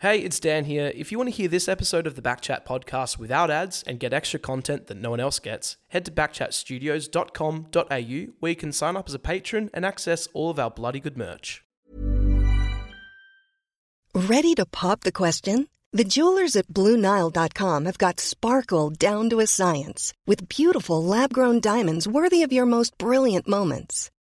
Hey, it's Dan here. If you want to hear this episode of the Backchat podcast without ads and get extra content that no one else gets, head to backchatstudios.com.au where you can sign up as a patron and access all of our bloody good merch. Ready to pop the question? The jewelers at BlueNile.com have got sparkle down to a science with beautiful lab grown diamonds worthy of your most brilliant moments.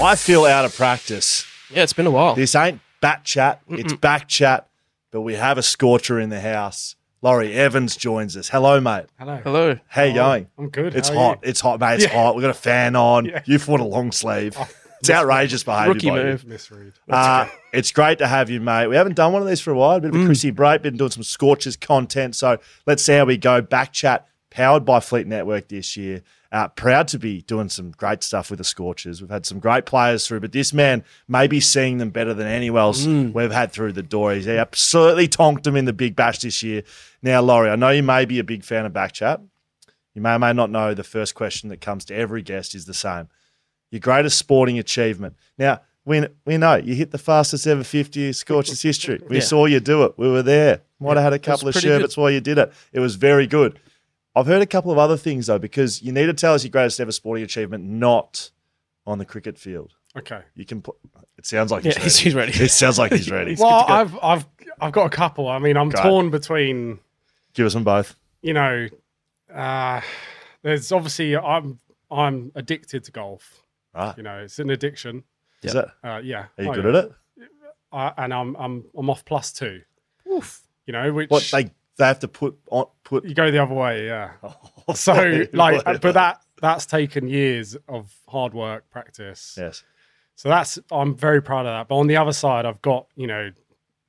I feel out of practice. Yeah, it's been a while. This ain't bat chat, it's back chat, but we have a scorcher in the house. Laurie Evans joins us. Hello, mate. Hello. Hello. How you going? I'm good. It's How are hot. It's hot, mate. It's Yeah. hot. We've got a fan on. Yeah. You've worn a long sleeve. It's outrageous behaviour. Rookie by you. move. you? Misread. Uh, it's great to have you, mate. We haven't done one of these for a while. A bit of a Mm. Chrissy break, been doing some Scorchers content. So let's see how we go. Back chat powered by Fleet Network this year. Uh, proud to be doing some great stuff with the Scorchers. We've had some great players through, but this man may be seeing them better than anyone else Mm. we've had through the door. He absolutely tonked them in the Big Bash this year. Now, Laurie, I know you may be a big fan of Backchat. You may or may not know the first question that comes to every guest is the same. Your greatest sporting achievement. Now, we, we know you hit the fastest ever 50 Scorchers history. We Yeah. saw you do it. We were there. Might have had a couple of pretty good. sherbets while you did it. It was very good. I've heard a couple of other things, though, because you need to tell us your greatest ever sporting achievement not on the cricket field. Okay. You can put, it sounds like Yeah, he's he's, ready. he's ready. It sounds like he's ready. Well, I've I've I've got a couple. I mean, I'm Great. torn between Give us them both. you know, uh, there's obviously I'm I'm addicted to golf. Right. You know, it's an addiction. Is it? Uh, yeah. Are you Oh, good yeah. at it? I, and I'm I'm I'm off plus two. Oof. You know, which What they they have to put on put you go the other way. Yeah. So like, but that that's taken years of hard work, practice. yes. So that's I'm very proud of that. But on the other side, I've got you know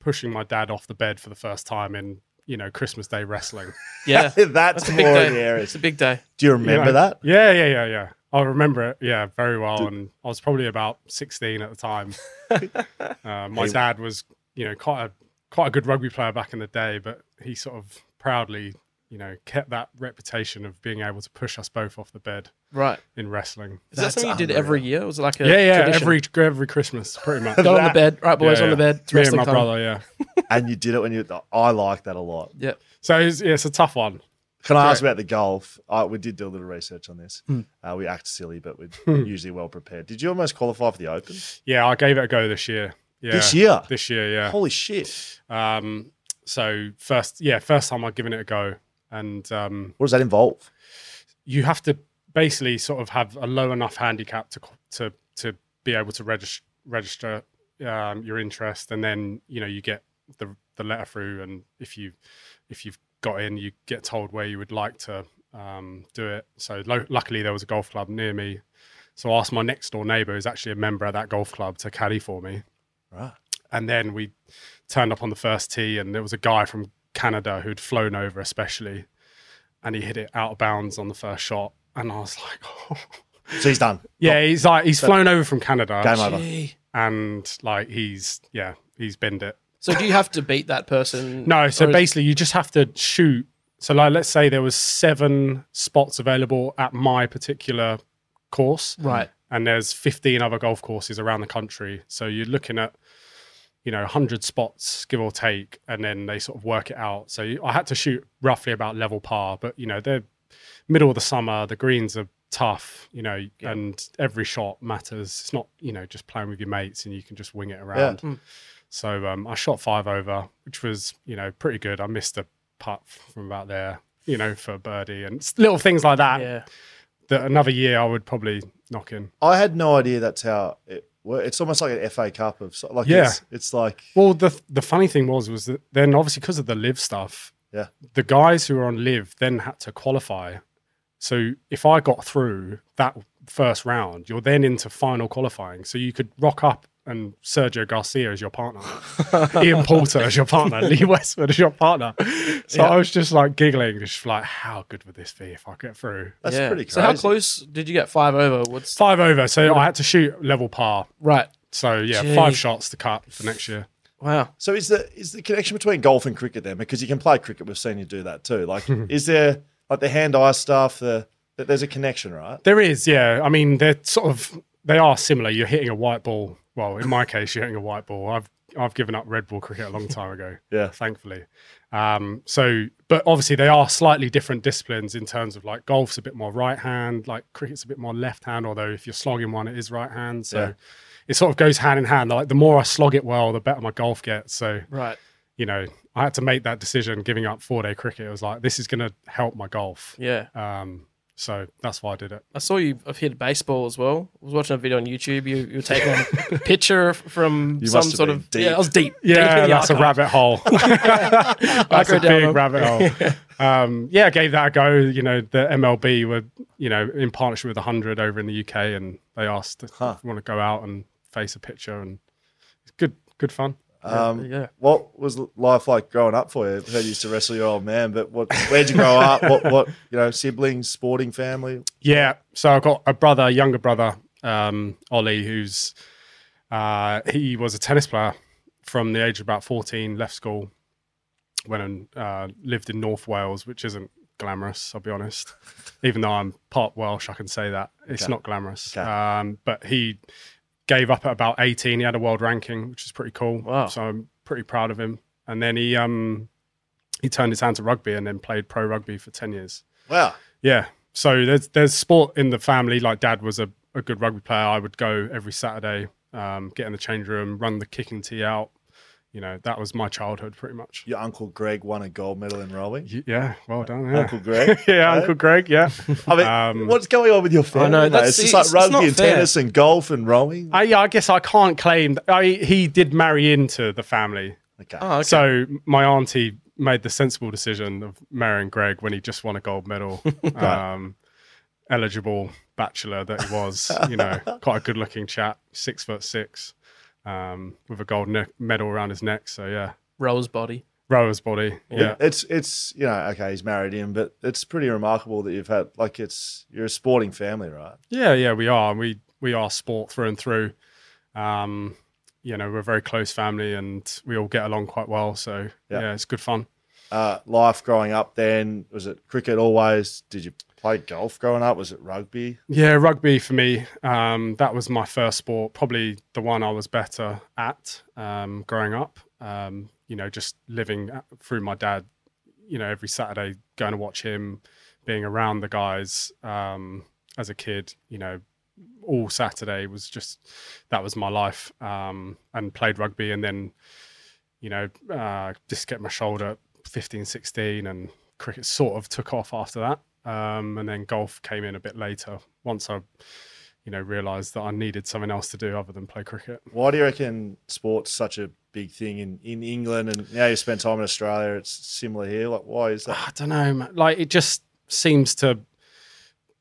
pushing my dad off the bed for the first time in you know Christmas Day wrestling. Yeah. That's, a big more day. in the It's a big day. Do you remember You know? that? Yeah, yeah, yeah, yeah. I remember it. Yeah, very well. and I was probably about 16 at the time. uh, my He- dad was you know quite a quite a good rugby player back in the day, but he sort of proudly you know kept that reputation of being able to push us both off the bed Right. in wrestling. Is that That's something you did unreal. every year? Was it like a Yeah, yeah. tradition? Every every Christmas, pretty much. Got on the bed. Right, boys, Yeah, on the bed. It's Me and my time. brother, yeah. and you did it when you. I like that a lot. Yeah. So it's, yeah, it's a tough one. Can I ask about the golf? I, we did do a little research on this. Hmm. Uh, we act silly, but we're usually well prepared. Did you almost qualify for the Open Yeah, I gave it a go this year. Yeah, this year? This year, yeah. Holy shit! Um, so first, yeah, first time I've given it a go, and um, What does that involve? you have to basically sort of have a low enough handicap to to to be able to register register um, your interest, and then you know you get the the letter through, and if you if you've got in, you get told where you would like to um, do it. So lo- luckily there was a golf club near me, so I asked my next door neighbour, who's actually a member of that golf club, to caddy for me. Right. And then we turned up on the first tee, and there was a guy from Canada who'd flown over, especially, and he hit it out of bounds on the first shot. And I was like, oh. So he's done. yeah, he's like, he's flown over from Canada, Game over. And like, he's yeah, he's binned it. So do you have to beat that person? No, so Or is- basically, you just have to shoot. So, like, let's say there was seven spots available at my particular course, Right. And there's 15 other golf courses around the country. So you're looking at, you know, 100 spots, give or take, and then they sort of work it out. So you, I had to shoot roughly about level par, but, you know, they're middle of the summer, the greens are tough, you know, Yeah. and every shot matters. It's not, you know, just playing with your mates and you can just wing it around. Mm. So um, I shot five over, which was, you know, pretty good. I missed a putt from about there, you know, for birdie and little things like that. Yeah. That another year I would probably knock in. I had no idea that's how it works. It's almost like an FA Cup of like Yeah. it's, it's like Well, the the funny thing was was that then obviously because of the live stuff, Yeah. the guys who were on live then had to qualify. So if I got through that first round, you're then into final qualifying. So you could rock up and Sergio Garcia as your partner, Ian Poulter as your partner, Lee Westwood as your partner. So I was just like giggling, just like, how good would this be if I get through? that's yeah. pretty crazy. So how close did you get five over? What's Five over. So I had to shoot level par. right? So yeah, Gee. five shots to cut for next year. Wow. So is the is the connection between golf and cricket then? Because you can play cricket, we've seen you do that too. Like, is there like the hand eye stuff? The that there's a connection, right? There is, yeah. I mean, they're sort of they are similar. You're hitting a white ball. Well, in my case, you're hitting a white ball. I've I've given up red ball cricket a long time ago. Yeah. thankfully. Um, so, but obviously they are slightly different disciplines in terms of like golf's a bit more right hand, like cricket's a bit more left hand. Although if you're slogging one, it is right hand. So Yeah. it sort of goes hand in hand. Like the more I slog it well, the better my golf gets. So Right. you know, I had to make that decision giving up four day cricket. It was like this is going to help my golf. Yeah. Um, so that's why I did it. I saw you have hit baseball as well. I was watching a video on YouTube. You you were taking a picture from You some sort of deep. yeah. I was deep. Yeah, deep in the that's a rabbit hole. That's a big them. rabbit hole. Um, yeah, I gave that a go. You know, the MLB were, you know, in partnership with 100 over in the UK, and they asked if you want to go out and face a picture, and it's good, good fun. Um, yeah. What was life like growing up for you? I heard you used to wrestle your old man, but what? Where'd you grow up? What? What? You know, siblings, sporting family. Yeah, so I've got a brother, a younger brother, um, Ollie, who's uh, he was a tennis player from the age of about 14, left school, went and uh, lived in North Wales, which isn't glamorous, I'll be honest. Even though I'm part Welsh, I can say that. It's Okay. not glamorous. Okay. Um, but he gave up at about 18. He had a world ranking, which is pretty cool. Wow. So I'm pretty proud of him. And then he um, he turned his hand to rugby and then played pro rugby for 10 years. Wow. Yeah. So there's there's sport in the family. Like dad was a, a good rugby player. I would go every Saturday, um, get in the change room, run the kicking tee out. You know, that was my childhood pretty much. Your uncle Greg won a gold medal in rowing. Yeah, well done. Yeah. Uncle Greg. yeah, right? Uncle Greg. Yeah. I mean, Um, what's going on with your family? I know, mate? that's- it's just like rugby not and fair. tennis and golf and rowing. I, yeah, I guess I can't claim. That, I he did marry into the family. Okay. Oh, okay. So my auntie made the sensible decision of marrying Greg when he just won a gold medal. um, eligible bachelor that he was, you know, quite a good looking chap, six foot six, um, with a gold ne- medal around his neck. So yeah, Rose body. rower's body. Yeah. It's it's you know okay he's married him, but it's pretty remarkable that you've had like it's you're a sporting family, right? Yeah, yeah, we are. We we are sport through and through. Um, you know, we're a very close family and we all get along quite well. So Yeah. yeah, it's good fun. Uh, life growing up then was it cricket always? Did you play golf growing up? Was it rugby? Yeah, rugby for me. Um, that was my first sport, probably the one I was better at um, growing up. Um, you know, just living through my dad. You know, every Saturday going to watch him, being around the guys um, as a kid. You know, all Saturday was just that was my life. Um, and played rugby, and then you know, uh, just get my shoulder 15, 16, and cricket sort of took off after that. Um, and then golf came in a bit later once I, you know, realised that I needed something else to do other than play cricket. Why do you reckon sports such a big thing in, in England and now you spend time in Australia? It's similar here. Like why is that? I don't know, man. like it just seems to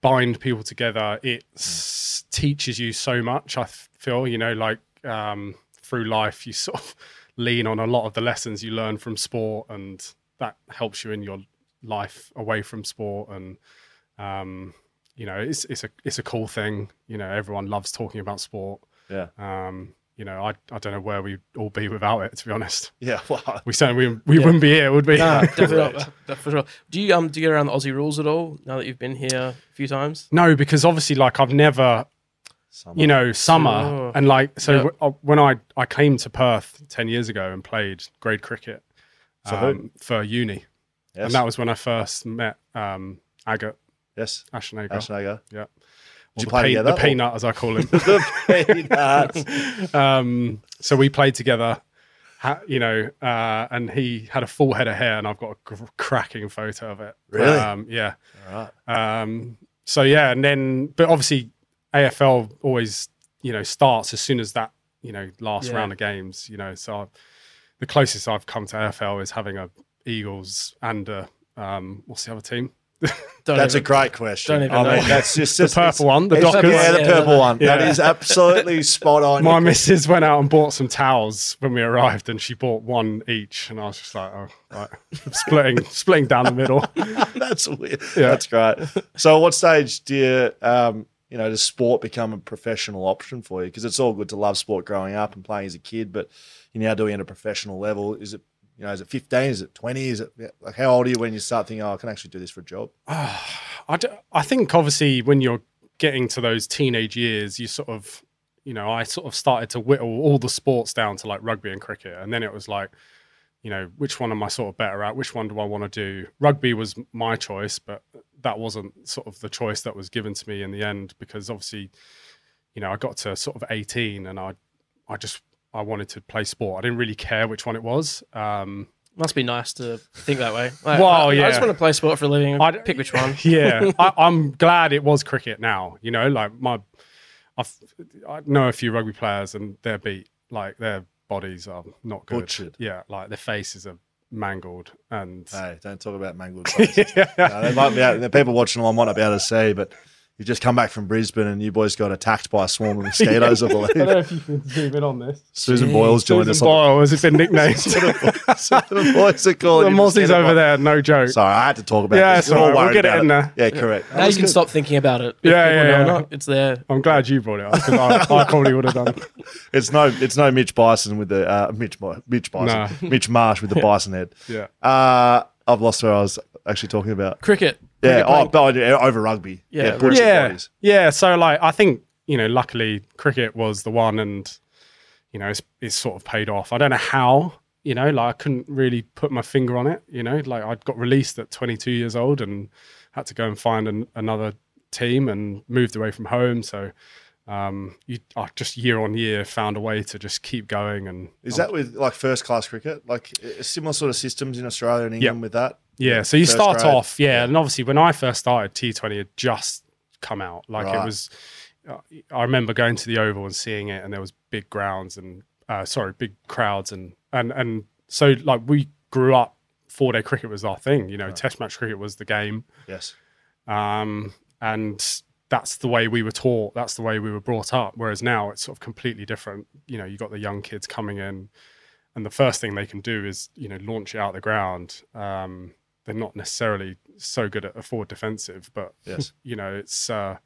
bind people together. It s- teaches you so much. I feel, you know, like um, through life, you sort of lean on a lot of the lessons you learn from sport, and that helps you in your life away from sport. And um, you know, it's it's a it's a cool thing. You know, everyone loves talking about sport. Yeah, Um, you know, I I don't know where we'd all be without it. To be honest, yeah. Well, we certainly we, we wouldn't be here, would we? Nah, definitely correct. not. Def- For sure. Do you um do you get around the Aussie rules at all now that you've been here a few times? No, because obviously, like I've never, summer. you know, summer Sure. and like so Yep. w- uh, when I I came to Perth ten years ago and played grade cricket For who? um, for uni, yes, and that was when I first met um, Agat yes, Ash Agar. Ashnaga. Yeah. Did you the play pe- together, The or- peanut, as I call him. the peanut. um, so we played together, ha, you know, uh, and he had a full head of hair, and I've got a gr- cracking photo of it. Really? Um, yeah. All right. Um, so yeah, and then, but obviously, AFL always, you know, starts as soon as that, you know, last Yeah. round of games. You know, so I've, the closest I've come to AFL is having a Eagles and a um, what's the other team? Don't That's a great question. don't even I mean, know. that's just The purple one, the it's- Dockers. Yeah, the purple one. That yeah. is absolutely spot on. My missus went out and bought some towels when we arrived, and she bought one each, and I was just like, "Oh, right, splitting, splitting down the middle." That's weird. Yeah. That's great. So, at what stage do you, um, you know, does sport become a professional option for you? Because it's all good to love sport growing up and playing as a kid, but you're now doing it at a professional level. Is it, you know, is it 15? Is it 20? Is it like how old are you when you start thinking, oh, I can actually do this for a job? I, d- I think obviously when you're getting to those teenage years, you sort of, you know, I sort of started to whittle all the sports down to like rugby and cricket. And then it was like, you know, which one am I sort of better at? Which one do I want to do? Rugby was my choice, but that wasn't sort of the choice that was given to me in the end because obviously, you know, I got to sort of 18 and I, I just, I wanted to play sport. I didn't really care which one it was. Um, Must be nice to think that way. Like, Well, I, I just want to play sport for a living. I- Pick which one. yeah, I, I'm glad it was cricket now. You know, like my, I've, I know a few rugby players and they're beat. Like their bodies are not good. Butchered. Yeah, like their faces are mangled and. Hey, don't talk about mangled faces. No, they might be out, the people watching along might not be able to see, but you just come back from Brisbane and you boys got attacked by a swarm of mosquitoes, I believe. I don't know if you can zoom in on this. Susan Boyle's joined us. Susan Boyle has it been nicknamed? the boys are calling the you Mozzie's over there, no joke. Sorry, I had to talk about Yeah, this. it's all We're all right. We'll get it about in there. Yeah, correct. Now you can stop thinking about it. Yeah, yeah, yeah. not, it's there. I'm glad you brought it up because I, I probably would have done. It's no, it's no Mitch Bison with the uh, Mitch, Mitch Bison, No. Mitch Marsh with the Bison head. Yeah. Uh, I've lost where I was actually talking about. Cricket. Yeah, Cricket oh, but over rugby. Yeah, Yeah, yeah, yeah. So like, I think you know, luckily, cricket was the one, and you know, it's, it's sort of paid off. I don't know how. You know, like I couldn't really put my finger on it. You know, like I got released at 22 years old and had to go and find an, another team and moved away from home. So um, you I just year on year found a way to just keep going. And Is that with like first class cricket? Like similar sort of systems in Australia and England Yep. with that? Yeah, so you First start grade. off, yeah, and obviously when I first started, T20 had just come out. Like Right. it was, uh, I remember going to the Oval and seeing it, and there was big grounds and uh, sorry, big crowds, and and and so like we grew up. Four day cricket was our thing, you know. Test match cricket was the game, Yes. um, and that's the way we were taught. That's the way we were brought up. Whereas now it's sort of completely different. You know, you got the young kids coming in, and the first thing they can do is you know launch it out the ground. Um, they're not necessarily so good at a forward defensive, but Yes. you know it's uh,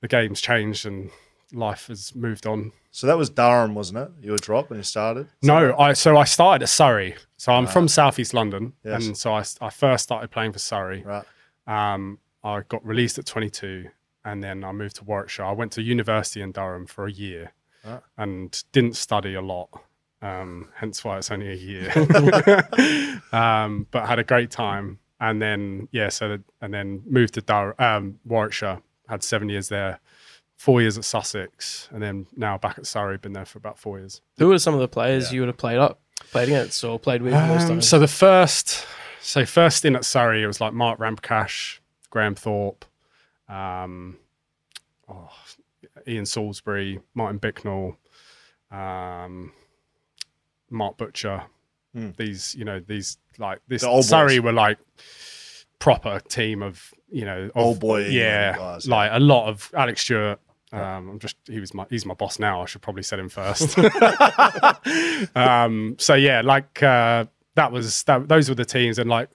the game's changed and life has moved on. So that was Durham, wasn't it? You were dropped when you started. No, I so I started at Surrey. So I'm from Southeast London, Yes. and so I, I first started playing for Surrey. Right. Um, I got released at 22, and then I moved to Warwickshire. I went to university in Durham for a year, Right. and didn't study a lot. Um, hence why it's only a year. um, but had a great time, and then yeah, so and then moved to Dur- um, Warwickshire. Had seven years there, four years at Sussex, and then now back at Surrey. Been there for about four years. Who are some of the players you would have played up, played against, or played with most Um, so the first, so first in at Surrey, it was like Mark Ramprakash, Graham Thorpe, um, oh, Ian Salisbury, Martin Bicknell, um, Mark Butcher. Hmm. These, you know, these like this The Surrey boys. were like proper team of you know of, Old boy yeah, guys, like a lot of Alec Stewart. Um, I'm just he was my he's my boss now. I should probably said him first. um, so yeah, like uh, that was that. Those were the teams, and like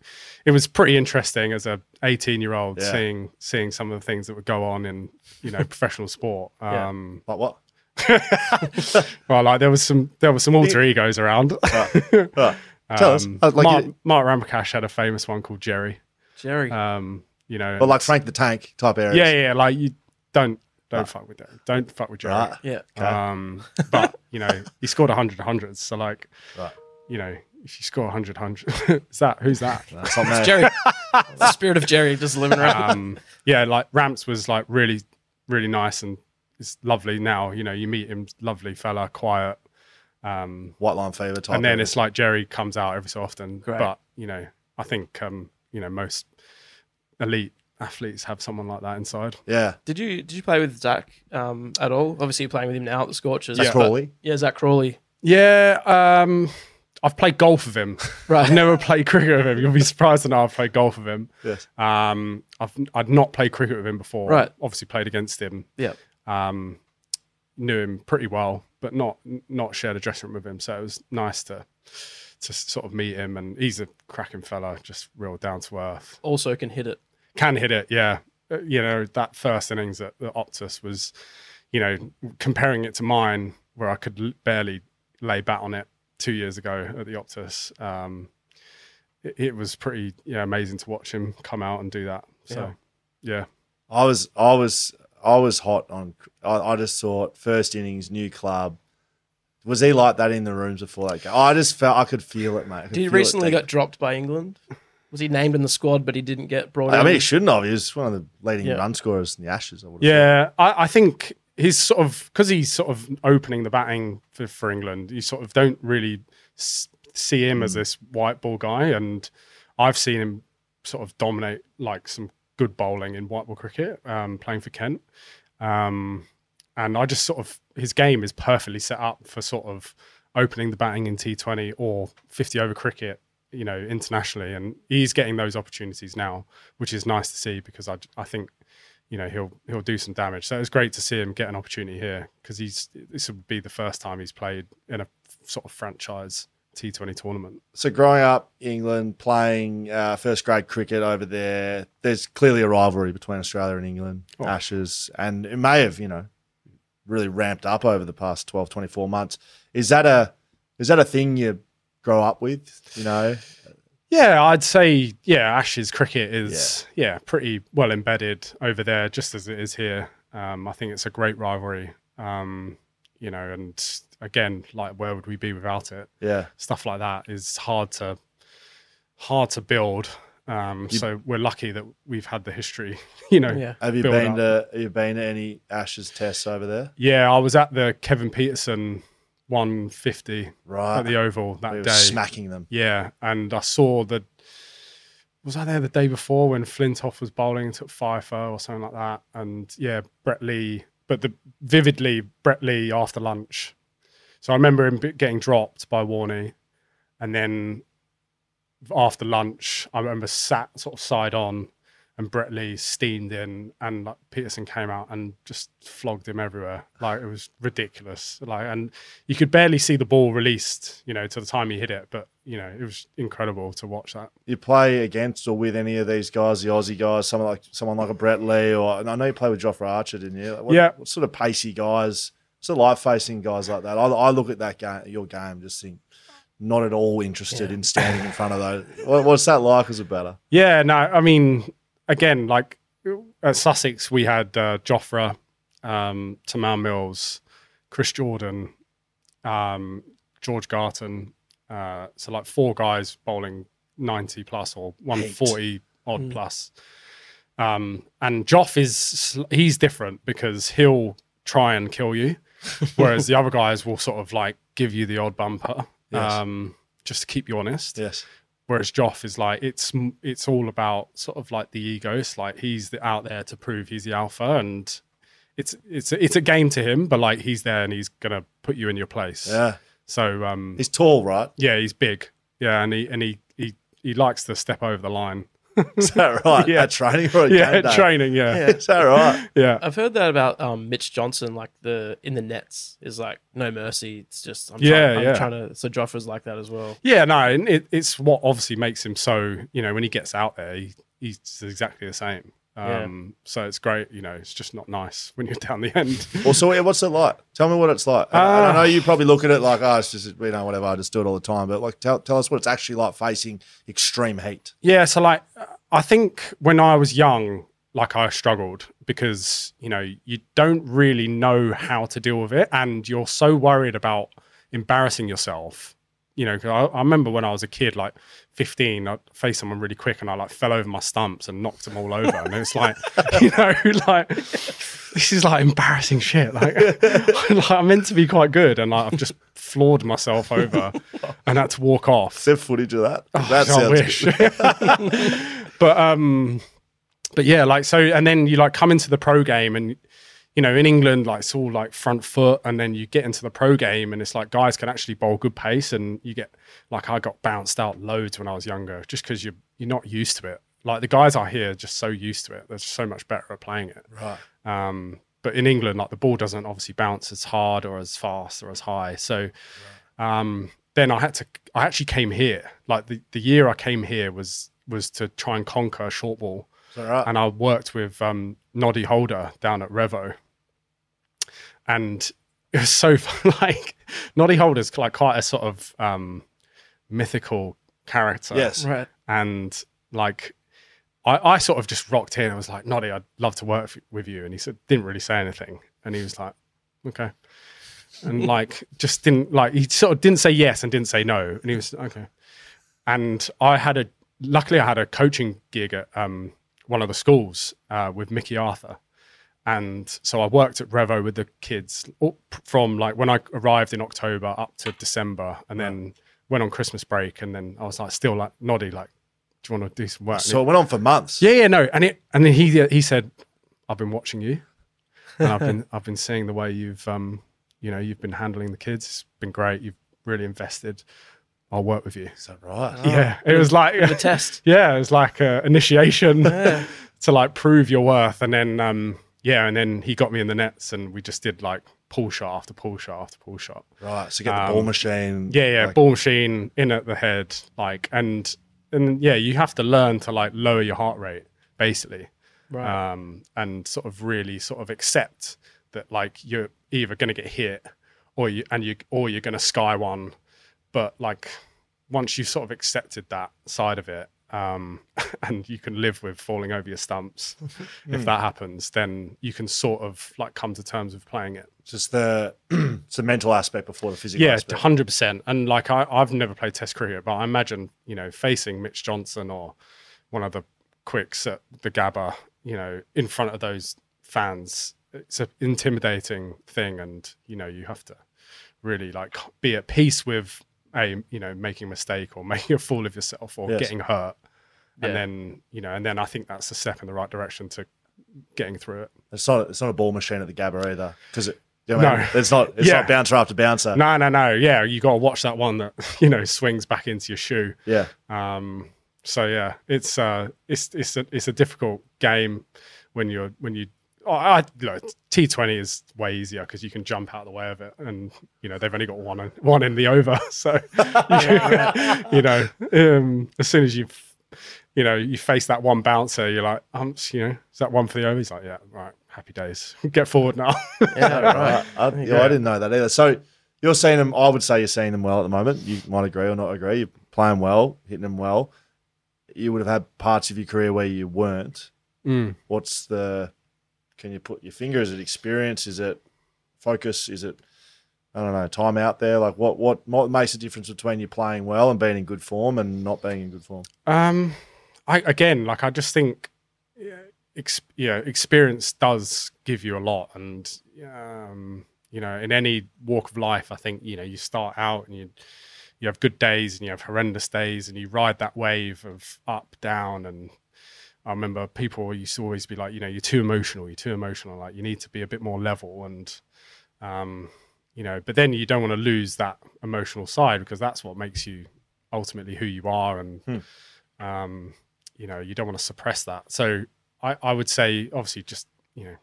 it was pretty interesting as a 18 year old Yeah. seeing seeing some of the things that would go on in you know professional sport. Yeah. Um, Like what? well, like there was some there were some alter egos around. Right. Tell us. Um, Uh, like Mark, you- Mark Ramprakash had a famous one called Jerry. Jerry. Um, you know, But like Frank the Tank type areas. yeah, yeah, like you don't don't Right. fuck with that. Don't fuck with Jerry. Right. yeah. Okay. Um, but you know, he scored 100 hundreds. So like, Right. you know, if you score 100 hundred, is that who's that? That's not me. Jerry. the spirit of Jerry just living around. um, yeah, like Ramps was like really really nice and is lovely now. You know, you meet him, lovely fella, quiet. Um, White line fever type. and then it's like Jerry comes out every so often. Great. But you know, I think um, you know most elite athletes have someone like that inside. yeah, Did you did you play with Zak um, at all? Obviously, you're playing with him now at the Scorchers. Zak but- Crawley. Yeah, Zak Crawley. Yeah, um, I've played golf with him. Right. I've never played cricket with him. You'll be surprised to know I've played golf with him. Yes. Um, I've I'd not played cricket with him before. Right. Obviously played against him. Yeah. Um, knew him pretty well, but not not shared a dressing room with him. So it was nice to to sort of meet him. And he's a cracking fella, just real down to earth. Also can hit it. Can hit it, yeah. Uh, You know that first innings at the Optus was, you know, comparing it to mine where I could l- barely lay bat on it two years ago at the Optus. Um, it, it was pretty yeah amazing to watch him come out and do that. So yeah. I was, I was, I was hot on. I, I just thought first innings, new club. Was he like that in the rooms before that game? I just felt I could feel it, mate. Did he recently deep. got dropped by England? Was he named in the squad, but he didn't get brought I in? mean, he shouldn't have. He was one of the leading Yeah. run scorers in the Ashes. I would've Yeah, I, I think he's sort of because he's sort of opening the batting for, for England. You sort of don't really s- see him as hmm. this white ball guy, and I've seen him sort of dominate like some good bowling in white ball cricket, um, playing for Kent. Um, and I just sort of his game is perfectly set up for sort of opening the batting in T20 or 50 over cricket, you know, internationally, and he's getting those opportunities now, which is nice to see because I I think you know he'll he'll do some damage. So it's great to see him get an opportunity here because he's this would be the first time he's played in a sort of franchise T20 tournament. So growing up England, playing uh, first grade cricket over there, there's clearly a rivalry between Australia and England, Oh. Ashes, and it may have, you know, really ramped up over the past 12, 24 months. Is that a is that a thing you grow up with? You know, Yeah, I'd say yeah, Ashes cricket is yeah, pretty well embedded over there, just as it is here. Um, I think it's a great rivalry. Um, you know, and again, like where would we be without it? yeah. Stuff like that is hard to hard to build. Um, so we're lucky that we've had the history, you know. Yeah. Have you been up. to have you been to any Ashes tests over there? Yeah, I was at the Kevin Pietersen 150 Right. at the Oval that we day. smacking them. Yeah, and I saw the. Was I there the day before when Flintoff was bowling and took fifer or something like that? And yeah, Brett Lee, but the vividly Brett Lee after lunch. So I remember him getting dropped by Warney, and then after lunch, I remember sat sort of side on, and Brett Lee steamed in, and like Pietersen came out and just flogged him everywhere. Like it was ridiculous. Like, and you could barely see the ball released, you know, to the time he hit it. But you know, it was incredible to watch that. You play against or with any of these guys, the Aussie guys, someone like someone like a Brett Lee, or I know you played with Jofra Archer, didn't you? Like, what, Yeah. What sort of pacey guys? What's it like facing guys like that? I, I look at that game, your game, just think not at all interested in standing in front of those. What, what's that like as a batter? Yeah, no, I mean, again, like at Sussex, we had uh, Jofra, um, Tymal Mills, Chris Jordan, um, George Garton. Uh, so like four guys bowling 90 plus or 140 odd plus. Um, and Joff is he's different because he'll try and kill you, whereas the other guys will sort of like give you the odd bumper, Yes. um, just to keep you honest. Yes. Whereas Joff is like it's it's all about sort of like the ego. It's like he's the, out there to prove he's the alpha, and it's it's it's a game to him. But like he's there and he's gonna put you in your place. Yeah. So um, He's tall, right? yeah, he's big. Yeah, and he and he he he likes to step over the line. Is that right? Yeah. At training or at yeah, game day? training. Yeah, yeah. Is that right? Yeah, I've heard that about um, Mitch Johnson, like the in the nets is like no mercy. It's just I'm Yeah, trying, yeah. I'm trying to. So Jofra's like that as well. Yeah, no, and it, it's what obviously makes him so. You know, when he gets out there, he, he's exactly the same. Yeah. Um, So it's great. You know, it's just not nice when you're down the end. Well, so what's it like? Tell me what it's like. And I Ah. know you probably look at it like, oh, it's just you know whatever. I just do it all the time. But like, tell tell us what it's actually like facing extreme heat. Yeah, so like I think when I was young, like I struggled because you know you don't really know how to deal with it, and you're so worried about embarrassing yourself you know, 'cause I, I remember when I was a kid, like 15, I faced someone really quick and I like fell over my stumps and knocked them all over. and it's like, you know, like this is like embarrassing shit. Like, like I'm meant to be quite good and like I've just floored myself over and had to walk off. There footage of that? that I wish. but um, but yeah, like so, and then you like come into the pro game, and you know, in England, like it's all like front foot, and then you get into the pro game, and it's like guys can actually bowl good pace, and you get like I got bounced out loads when I was younger, just because you're you're not used to it. Like the guys are here, are just so used to it. They're so much better at playing it. Right. Um, but in England, like the ball doesn't obviously bounce as hard or as fast or as high. So um, then I had to. I actually came here. Like the, the year I came here was was to try and conquer short ball, right? and I worked with um, Noddy Holder down at Revo, and it was so fun. like Noddy Holder's like quite a sort of um, mythical character yes. Right. and like I, I sort of just rocked in. I was like, Noddy, I'd love to work f- with you. And he said, didn't really say anything. And he was like, okay. And like, just didn't like, he sort of didn't say yes and didn't say no. And he was, okay. And I had a, luckily I had a coaching gig at um, one of the schools uh, with Mickey Arthur. And so I worked at Revo with the kids all- from like when I arrived in October up to December and then went on Christmas break. And then I was like, still like, Noddy, like, do you want to do some work? So it went on for months. yeah, yeah, no, and it, and then he he said, "I've been watching you, and I've been I've been seeing the way you've um you know you've been handling the kids. It's been great. You've really invested. I'll work with you." Is that right? Yeah, it was like The test. yeah, it was like a initiation Yeah. to like prove your worth, and then um yeah, and then he got me in the nets, and we just did like pull shot after pull shot after pull shot. Right. So you get the ball Um, machine. Yeah, yeah, like- ball machine in at the head, like, and and yeah, you have to learn to like lower your heart rate, basically, Right. um, and sort of really sort of accept that like you're either going to get hit, or you and you or you're going to sky one, but like once you've sort of accepted that side of it. Um, and you can live with falling over your stumps. if that happens, then you can sort of like come to terms with playing it. Just the it's the mental aspect before the physical Yeah, aspect. hundred percent. And like I, I've never played Test cricket, but I imagine you know facing Mitch Johnson or one of the quicks at the Gabba, you know, in front of those fans, it's an intimidating thing, and you know you have to really like be at peace with a you know making a mistake or making a fool of yourself or Yes. getting hurt, Yeah. and then you know, and then I think that's a step in the right direction to getting through it. It's not it's not a ball machine at the Gabba either because it. You know No. it's not. It's Yeah. not bouncer after bouncer. No, no, no. Yeah, you got to watch that one that you know swings back into your shoe. Yeah, Um, so yeah, it's uh, it's it's a it's a difficult game when you're when you. Oh, I look, T Twenty is way easier because you can jump out of the way of it, and you know they've only got one one in the over, so you know um, as soon as you you know you face that one bouncer, you're like, um, you know, is that one for the over? He's like, yeah, right, happy days, get forward now. Yeah, right. I, yeah, I didn't know that either. So you're seeing them. I would say you're seeing them well at the moment. You might agree or not agree. You're playing well, hitting them well. You would have had parts of your career where you weren't. Mm. What's the? Can you put your finger? Is it experience? Is it focus? Is it? I don't know. Time out there. Like what? What? What makes the difference between you playing well and being in good form and not being in good form? Um, I again, like I just think, ex, experience does give you a lot, and um, you know, in any walk of life, I think you know you start out and you you have good days and you have horrendous days, and you ride that wave of up, down, and I remember people used to always be like, you know, you're too emotional, you're too emotional, like you need to be a bit more level, and um, you know, but then you don't want to lose that emotional side because that's what makes you ultimately who you are, and um, you know, you don't want to suppress that. So I, I would say, obviously, just you know,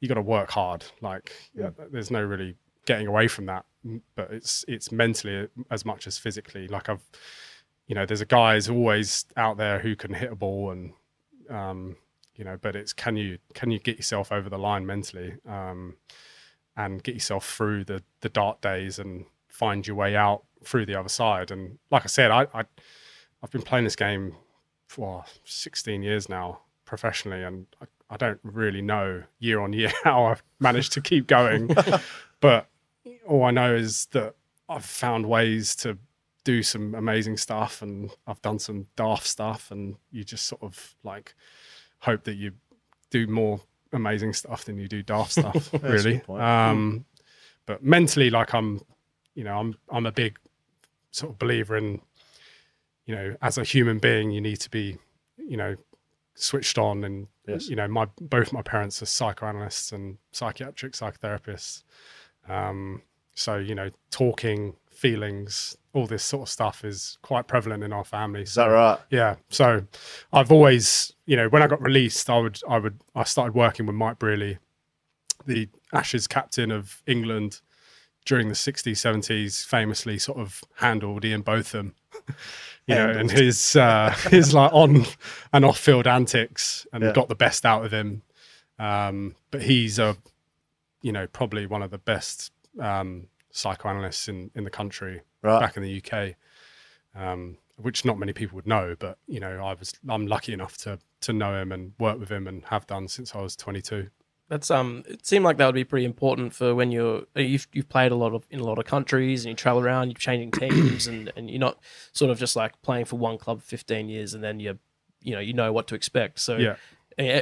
you got to work hard. Like, yeah, there's no really getting away from that. But it's it's mentally as much as physically. Like I've, you know, there's a guys always out there who can hit a ball and, um, you know, but it's can you can you get yourself over the line mentally, um, and get yourself through the the dark days and find your way out through the other side. And like I said, I, I I've been playing this game for 16 years now professionally, and I, I don't really know year on year how I've managed to keep going. but all I know is that I've found ways to do some amazing stuff and I've done some daft stuff and you just sort of like hope that you do more amazing stuff than you do daft stuff really. um but mentally like I'm you know I'm I'm a big sort of believer in you know as a human being you need to be you know switched on and Yes. you know my both my parents are psychoanalysts and psychiatric psychotherapists. Um so you know talking feelings all this sort of stuff is quite prevalent in our family Is that right? yeah so i've always you know when i got released i would i would i started working with mike brearley the ashes captain of england during the 60s 70s famously sort of handled ian botham you know and his uh his like on and off field antics and Yeah. got the best out of him um but he's a you know probably one of the best um psychoanalysts in in the country Right. back in the uk um which not many people would know but you know i was i'm lucky enough to to know him and work with him and have done since i was 22 That's um. It seemed like that would be pretty important for when you're uh, you've you've played a lot of in a lot of countries and you travel around, you're changing teams and and you're not sort of just like playing for one club for 15 years and then you you know you know what to expect. So yeah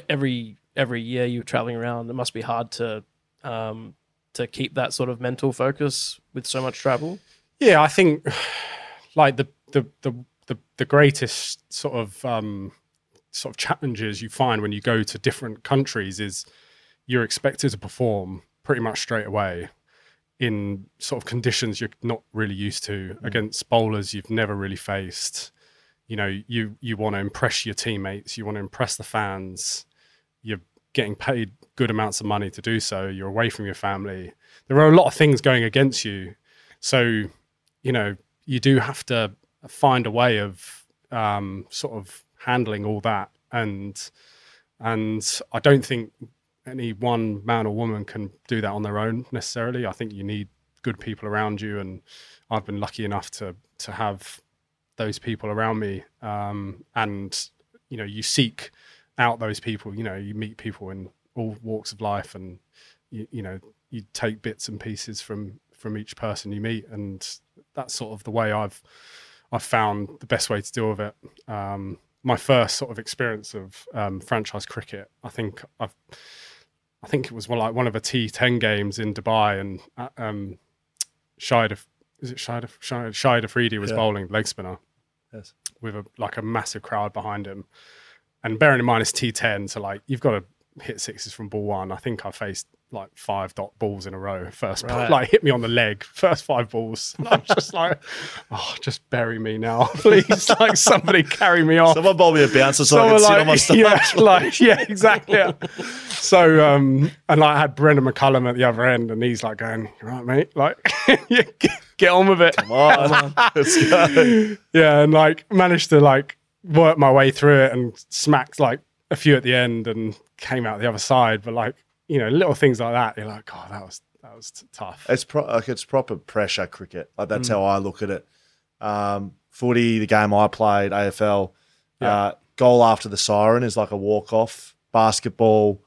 every every year you're traveling around, it must be hard to um to keep that sort of mental focus with so much travel. Yeah, I think like the the the the, the greatest sort of um, sort of challenges you find when you go to different countries is you're expected to perform pretty much straight away in sort of conditions you're not really used to against bowlers you've never really faced. You know, you you want to impress your teammates, you want to impress the fans. You're getting paid good amounts of money to do so. You're away from your family. There are a lot of things going against you. So, you know, you do have to find a way of um, sort of handling all that. And and I don't think any one man or woman can do that on their own necessarily. I think you need good people around you, and I've been lucky enough to to have those people around me. Um, and you know, you seek out those people. You know, you meet people in all walks of life, and you, you know, you take bits and pieces from from each person you meet, and that's sort of the way I've I've found the best way to deal with it. Um, my first sort of experience of um, franchise cricket, I think I've, I think it was one like one of the T10 games in Dubai, and uh, um, Shahid, Af- is it Shahid, Af- Shahid, Shahid Afridi was Yeah. bowling leg spinner Yes. with a like a massive crowd behind him, and bearing in mind it's T10, so like you've got to hit sixes from ball one. I think I faced like five dot balls in a row. First, Right. like hit me on the leg. First five balls. I'm just like, oh, just bury me now, please. like somebody carry me off. Someone bowl me a bouncer so I can Someone sit on my stomach. yeah, like yeah, exactly. yeah. So um, and like, I had Brendon McCullum at the other end, and he's like going, "You right, mate? Like, yeah, get, get on with it." Come on, let's go. yeah, and like managed to like work my way through it and smacked like a few at the end and came out the other side. But like you know, little things like that, you're like, "God, that was that was t- tough." It's pro- like it's proper pressure cricket. Like Mm. that's how I look at it. Um, footy, the game I played, AFL, uh, goal after the siren is like a walk off. Basketball,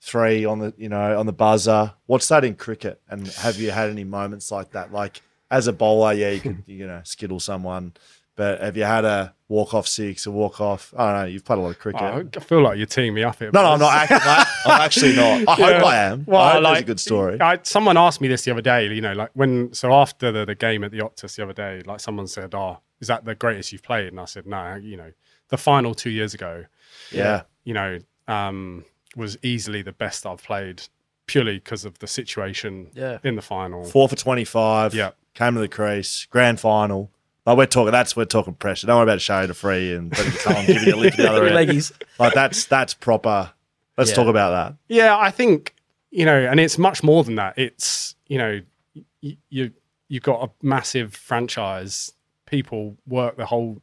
three on the you know on the buzzer. What's that in cricket? And have you had any moments like that? Like as a bowler, yeah, you could you know skittle someone, but have you had a walk off six, a walk off? I don't know. You've played a lot of cricket. Oh, I feel like you're teeing me up here. no, no, I'm not. Acting, like, I'm actually not. I hope I am. Well, I hope like, it's a good story. I, someone asked me this the other day. You know, like when so after the, the game at the Optus the other day, like someone said, "Oh, is that the greatest you've played?" And I said, "No, you know, the final two years ago, yeah. you know, um, was easily the best I've played, purely because of the situation Yeah. in the final. Four for 25. Yeah. Came to the crease. Grand final. Like we're talking, that's we're talking pressure. Don't worry about showing to free and putting the giving you a lift to the other end. Leggies. Like that's that's proper. Let's Yeah. talk about that. Yeah, I think you know, and it's much more than that. It's you know, y- you you've got a massive franchise. People work the whole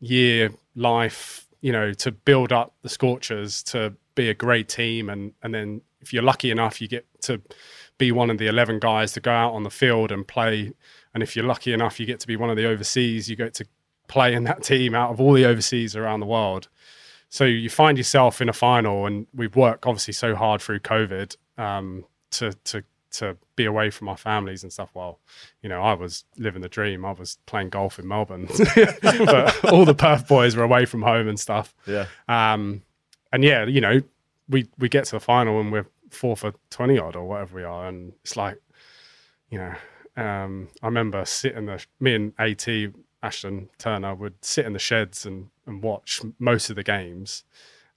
year life, you know, to build up the Scorchers to be a great team, and and then if you're lucky enough, you get to be one of the eleven guys to go out on the field and play. And if you're lucky enough, you get to be one of the overseas. You get to play in that team out of all the overseas around the world. So you find yourself in a final, and we've worked obviously so hard through COVID um, to to to be away from our families and stuff. While you know, I was living the dream. I was playing golf in Melbourne, but all the Perth boys were away from home and stuff. Yeah. Um, and yeah, you know, we we get to the final and we're four for twenty odd or whatever we are, and it's like, you know, um, I remember sitting the me and At Ashton Turner would sit in the sheds and and watch most of the games.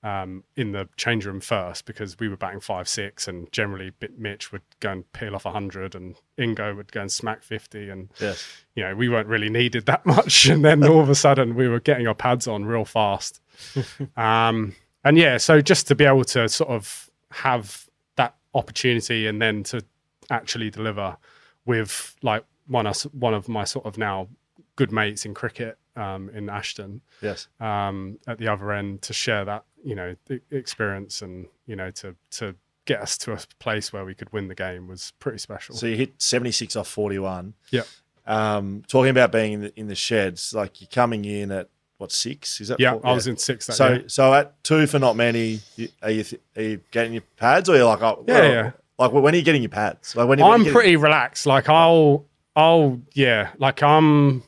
Um, in the change room first because we were batting five six and generally Mitch would go and peel off hundred and Ingo would go and smack fifty and Yes. you know, we weren't really needed that much. And then all of a sudden we were getting our pads on real fast. um, and yeah, so just to be able to sort of have that opportunity and then to actually deliver with like one of, one of my sort of now good mates in cricket um, in Ashton Yes. um, at the other end to share that, you know, the experience and, you know, to, to get us to a place where we could win the game was pretty special. So you hit 76 off 41. Yeah. Um, talking about being in the, in the sheds, like you're coming in at what six? Is that yeah, four? I was in six So year. so at two for not many, you, are you th- are you getting your pads or you're like oh, Yeah, well, yeah. Like when are you getting your pads? Like when, when are I'm you getting- pretty relaxed. Like I'll, I'll, yeah. Like I'm,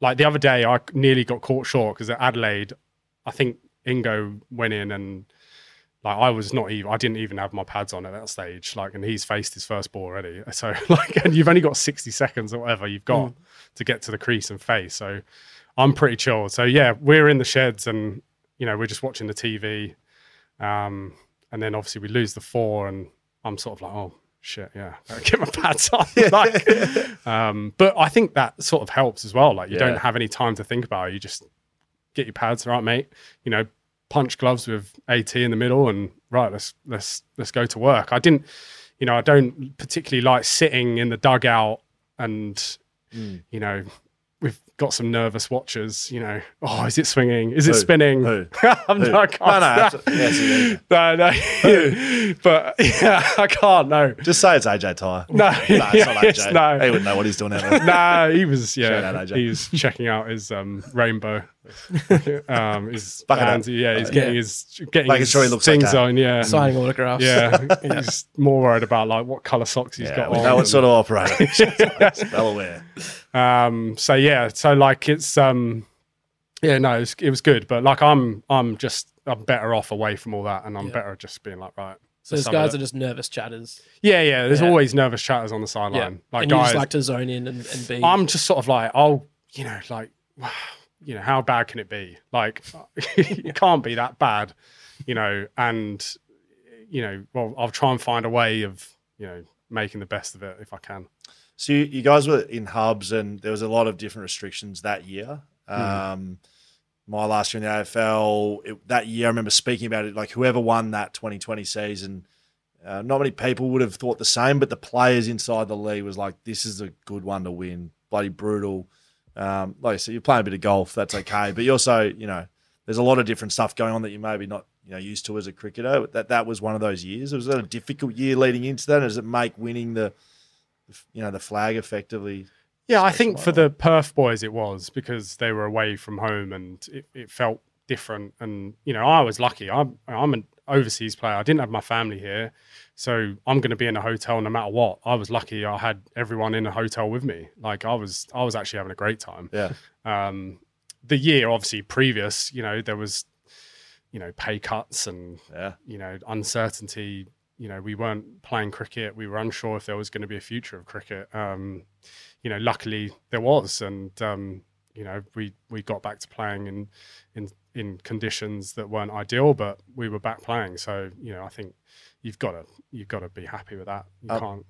like the other day, I nearly got caught short because at Adelaide, I think Ingo went in and like I was not even, I didn't even have my pads on at that stage. Like, and he's faced his first ball already. So like, and you've only got 60 seconds or whatever you've got to get to the crease and face. So I'm pretty chilled. So yeah, we're in the sheds and you know we're just watching the TV, um, and then obviously we lose the four, and I'm sort of like, oh shit, yeah, get my pads on. like, um, but I think that sort of helps as well. Like you Yeah. don't have any time to think about it. You just get your pads, right, mate? You know, punch gloves with AT in the middle, and right, let's let's let's go to work. I didn't, you know, I don't particularly like sitting in the dugout and you know. Got some nervous watchers, you know. Oh, is it swinging? Is it Who? spinning? Who? I'm Who? not, I can't No, no. Yes, no, no. but yeah, I can't. No, Just say it's AJ Tye. no, No, it's not yes, AJ. no. He wouldn't know what he's doing there. Nah, he was yeah. out, He was checking out his um, rainbow. Um, his Bucket yeah, he's getting yeah. his getting Making his sure he looks like things that. on. Yeah, signing autographs. yeah. He's more worried about like what color socks he's Yeah, got we on. know what and- sort of operator. well aware. Um, so yeah, so like it's um, yeah, no, it was, it was good, but like I'm I'm just I'm better off away from all that, and I'm Yeah. better just being like right. So those guys are just nervous chatters. yeah, yeah. There's Yeah. always nervous chatters on the Yeah. sideline. Like and you guys, just like to zone in and, and be. I'm just sort of like, I'll you know, like, you know, how bad can it be? Like, it can't be that bad, you know. And you know, well, I'll try and find a way of, you know, making the best of it if I can. So you, you guys were in hubs, and there was a lot of different restrictions that year. Um, my last year in the AFL, it, that year, I remember speaking about it. Like whoever won that 2020 season, uh, not many people would have thought the same, but the players inside the league was like, "This is a good one to win." Bloody brutal. Um, like I said, you're playing a bit of golf, that's okay, but you also, you know, there's a lot of different stuff going on that you maybe not, you know, used to as a cricketer. That that was one of those years. Was that a difficult year leading into that? Does it make winning the you know the flag effectively. Yeah, I think for the Perth boys it was because they were away from home and it, it felt different. And you know, I was lucky. I'm I'm an overseas player. I didn't have my family here, so I'm going to be in a hotel no matter what. I was lucky. I had everyone in a hotel with me. Like I was, I was actually having a great time. Yeah, Um, the year obviously previous, you know, there was, you know, pay cuts and yeah, you know, uncertainty. You know, we weren't playing cricket. We were unsure if there was going to be a future of cricket. Um, you know, luckily there was, and um, you know, we we got back to playing in in in conditions that weren't ideal, but we were back playing. So you know, I think you've got to you've got to be happy with that. You Um,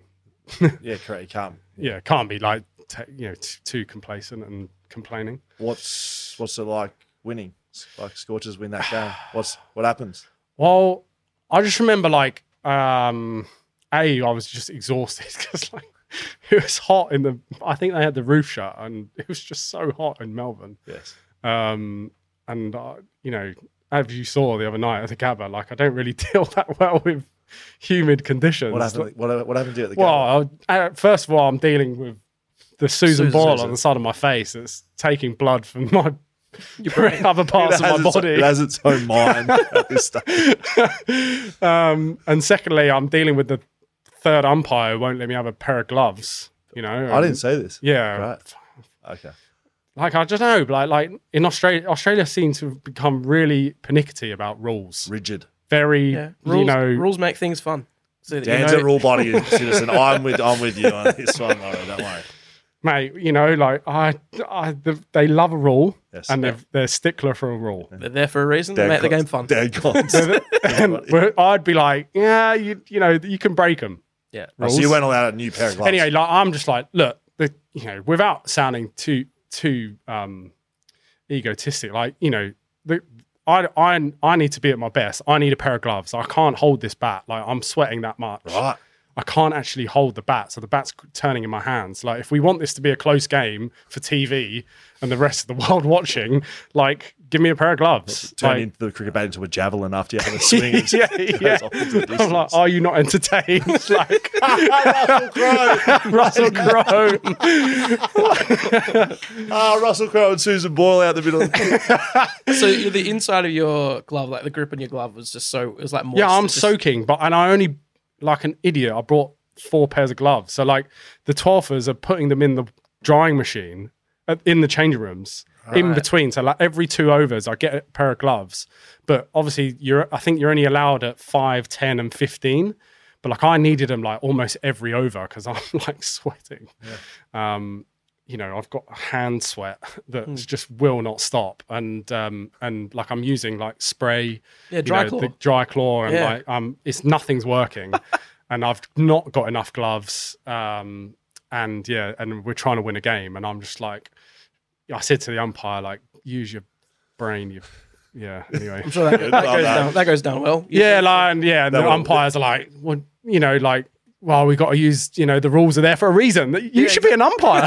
can't, yeah. Correct. You can't. yeah, can't be like t- you know t- too complacent and complaining. What's what's it like winning? Like Scorchers win that game. What's what happens? Well, I just remember like um a I was just exhausted because like it was hot in the I think they had the roof shut and it was just so hot in Melbourne. Yes. Um and uh, you know as you saw the other night at the Gabba, like I don't really deal that well with humid conditions. What happened? What, what happened to you at the Gabba? Well, I, uh, first of all, I'm dealing with the Susan, Susan, ball Susan. on the side of my face. That's taking blood from my other parts of my its, body. it has its own mind at this stage. um, and secondly, I'm dealing with the third umpire won't let me have a pair of gloves. You know, I didn't say this. Yeah, Right. Okay. like I don't know, like like in Australia, Australia seems to have become really pernickety about rules. Rigid. Very, Yeah, rules, you know, rules make things fun. So that you Dan's know- a rule body citizen. I'm with I'm with you on this one, Laurie. Don't worry. mate. You know, like I, I the, they love a rule, Yes. and they're they're stickler for a rule. They're there for a reason. They make the game fun. Dad cons. and I'd be like, yeah, you you know, you can break them. Yeah. Oh, so you went all out a new pair of gloves. Anyway, like I'm just like, look, the you know, without sounding too too um egotistic, like you know, the I I I need to be at my best. I need a pair of gloves. I can't hold this bat. Like I'm sweating that much. Right. I can't actually hold the bat, so the bat's turning in my hands. Like, if we want this to be a close game for TV and the rest of the world watching, like, give me a pair of gloves. Turn Like, the cricket bat into a javelin after you have a swing. yeah, yeah. off into the I'm like, are you not entertained? like, Russell Crowe. Russell Crowe. Ah, Russell Crowe and Susan Boyle out the middle. So the inside of your glove, like the grip on your glove, was just so it was like moist. yeah, I'm just- soaking, but and I only like an idiot. I brought four pairs of gloves, so like the twelfers are putting them in the drying machine at, in the changing rooms in Right. between. So like every two overs, I get a pair of gloves. But obviously, you're I think you're only allowed at five, 10, and fifteen. But like I needed them like almost every over because I'm like sweating. Um, you know, I've got hand sweat that Hmm. just will not stop, and um, and like I'm using like spray, Yeah, you dry know, claw. the dry claw, and Yeah. like um, it's nothing's working, and I've not got enough gloves, um, and yeah, and we're trying to win a game, and I'm just like, I said to the umpire, like, use your brain, you, yeah. Anyway, I'm sure that, that, goes down, that goes down well. yeah, like, and yeah, and the will- umpires are like, well, you know, like, well, we got to use, you know, the rules are there for a reason. You should be an umpire.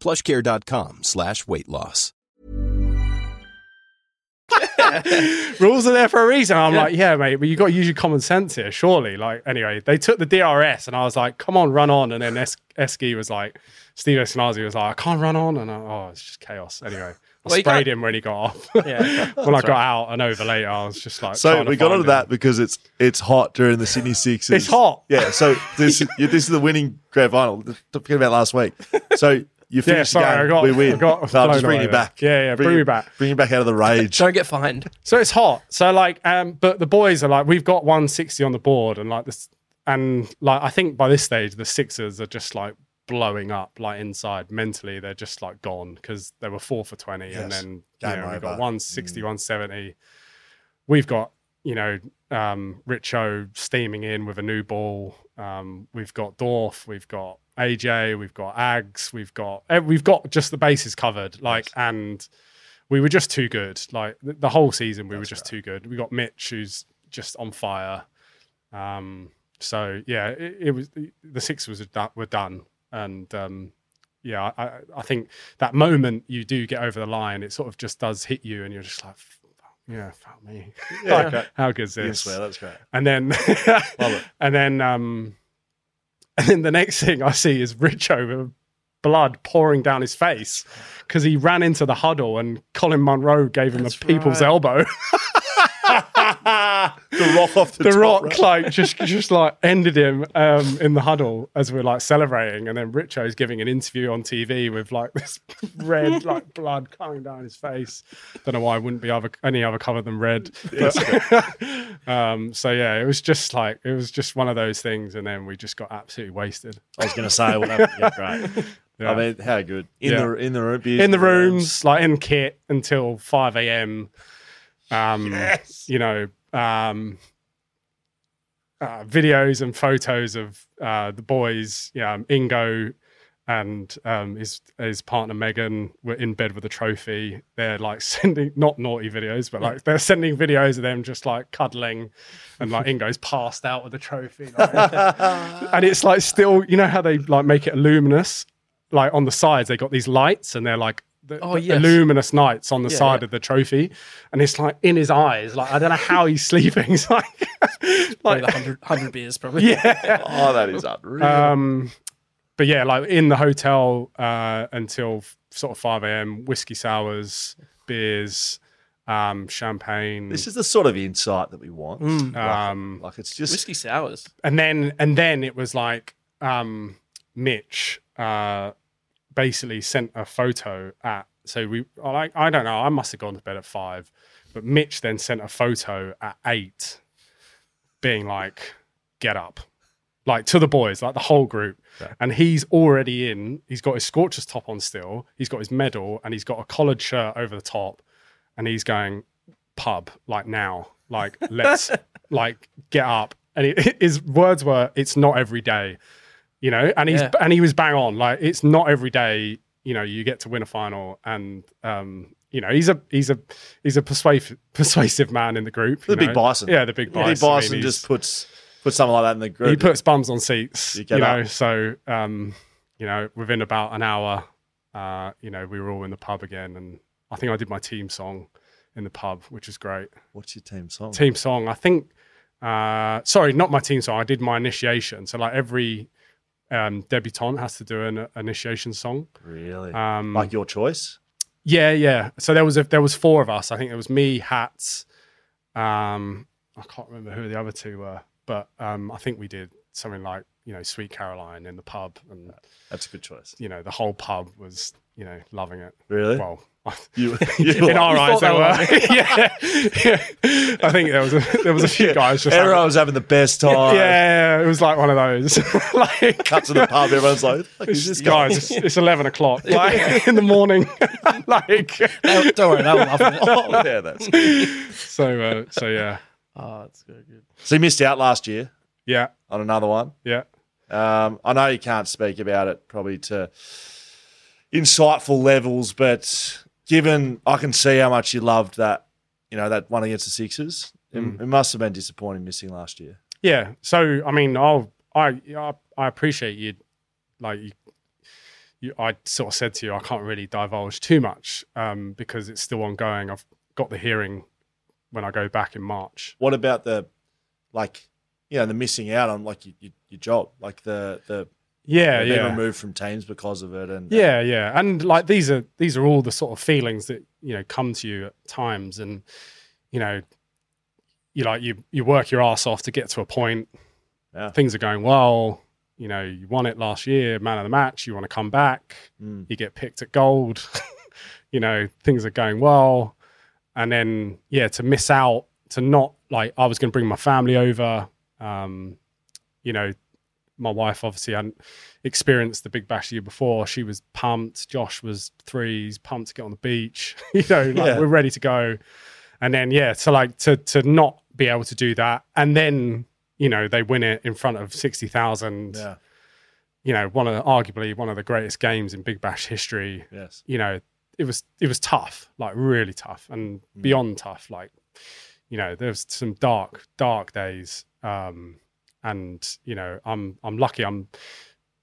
plushcare.com slash weight loss. rules are there for a reason. I'm like, yeah, mate, but you got to use your common sense here, surely. Like, anyway, they took the DRS, and I was like, come on, run on. And then es- Esky was like, Steve Eskinazi was like, I can't run on, and I, oh, it's just chaos. Anyway, I Well, sprayed him when he got off. Yeah. when I got out and over later, I was just like, So trying to we got find onto that because it's it's hot during the Sydney Sixers. It's hot. Yeah. So this this is the winning grand final. Forget about last week. So you Yeah, finished sorry, the game. I got, we win. I got no, I'm blown just bringing away you back. Yeah, yeah, bring, me back. Bring you back out of the rage. Don't get fined. So it's hot. So like, um, but the boys are like, we've got 160 on the board, and like this, and like, I think by this stage, the Sixers are just like blowing up, like inside mentally, they're just like gone because they were four for 20, and Yes. then you Game know, we've got over. 160, 170. We've got you know um, Richo steaming in with a new ball. Um, we've got Dorf, we've got AJ, we've got Ags, we've got eh, we've got just the bases covered. Like and we were just too good. Like the, the whole season, we were just too good. We got Mitch, who's just on fire. Um, so yeah, it, it was the Sixers were done, were done, and um, yeah, I, I- think that moment you do get over the line, it sort of just does hit you, and you're just like, "Fuck, yeah, fuck me, Yeah, Like, okay. how good is this? swear. That's great. And then, and then, um, and then the next thing I see is Richo with blood pouring down his face because he ran into the huddle and Colin Munro gave him That's a people's right. elbow. the rock off the, the top rock rope. like just just like ended him um, in the huddle as we're like celebrating, and then Richo's giving an interview on TV with like this red like blood coming down his face. Don't know why it wouldn't be other any other color than red. But, um, so yeah, it was just like it was just one of those things, and then we just got absolutely wasted. I was going to say, well, that, yeah, great. Yeah. I mean, how good in Yeah. the in the room, in the rooms. rooms, like in kit until five a.m. Um, Yes. you know, um, uh, videos and photos of uh, the boys, yeah, um, Ingo and um, his his partner Megan were in bed with a trophy. They're like sending not naughty videos, but like they're sending videos of them just like cuddling, and like Ingo's passed out with the trophy, like- and it's like still, you know how they like make it luminous, like on the sides they got these lights, and they're like. The, Oh, the yes. luminous nights on the Yeah, side yeah. of the trophy, and it's like in his eyes. Like I don't know how he's sleeping. It's like, like the 100, 100 beers, probably. yeah. Oh, that is unreal. Um, but yeah, like in the hotel uh, until sort of five a.m. Whiskey sours, beers, um, champagne, this is the sort of insight that we want. Mm. Like, um, like it's just Whiskey sours. and then and then it was like um, Mitch uh, basically sent a photo at. So we I like I don't know. I must have gone to bed at five, but Mitch then sent a photo at eight, being like, "Get up." Like to the boys, like the whole group, and he's already in. He's got his Scorchers top on still. He's got his medal, and he's got a collared shirt over the top, and he's going pub like now, like let's like get up. And it, his words were, "It's not every day," you know. And he's Yeah. and he was bang on. Like it's not every day, you know, you get to win a final, and um, you know, he's a he's a he's a persuasive persuasive man in the group. The you big know. bison. yeah, the big bison. Big I mean, just puts puts something like that in the group. he puts bums on seats, You you, know. up. So, um, you know, within about an hour, uh, you know, we were all in the pub again, and I think I did my team song in the pub, which is great. What's your team song? Team song, I think. Uh, sorry, not my team song. I did my initiation. So, like every um, debutante has to do an initiation song. Really? Um, like your choice? yeah, yeah. So there was a, there was four of us. I think there was me, Hats. Um, I can't remember who the other two were, but um, I think we did something like you know Sweet Caroline in the pub, and That's a good choice. you know the whole pub was you know loving it. Really? Well, you, you in our You eyes, they they were. yeah, yeah. I think there was a, there was a few guys just. Everyone having- was having the best time. yeah, it was like one of those. like, Cut to the pub. Everyone's like, "Fuck is this guy?" guys, it's, it's eleven o'clock like, in the morning. like, Don't don't worry, they'll love it. oh, yeah, that's. so, uh, so yeah, Oh, that's good. good. So you missed out last year yeah, on another one. yeah. Um, I know you can't speak about it probably to insightful levels, but given I can see how much you loved that, you know, that one against the Sixers, it, Mm. it must have been disappointing missing last year. Yeah. So I mean, I'll I I, I appreciate you, like you, you. I sort of said to you, I can't really divulge too much um, because it's still ongoing. I've got the hearing when I go back in March. What about the, like, you know, the missing out on like your, your, your job, like the the Yeah, yeah. removed from teams because of it, and Yeah, yeah, and like these are these are all the sort of feelings that you know come to you at times, and you know, you like you you work your ass off to get to a point. Yeah. Things are going well. You know, you won it last year, man of the match. You want to come back. Mm. You get picked at gold. you know, things are going well, and then yeah, to miss out, to not like I was going to bring my family over. Um, you know, my wife obviously hadn't experienced the Big Bash the year before. She was pumped. Josh was three. He's pumped to get on the beach. you know, like Yeah. we're ready to go. And then yeah, to like to to not be able to do that, and then you know they win it in front of sixty thousand. yeah, You know, one of arguably one of the greatest games in Big Bash history. yes, You know, it was it was tough, like really tough, and beyond tough. Like, you know, there's some dark dark days. Um, and you know i'm i'm lucky i'm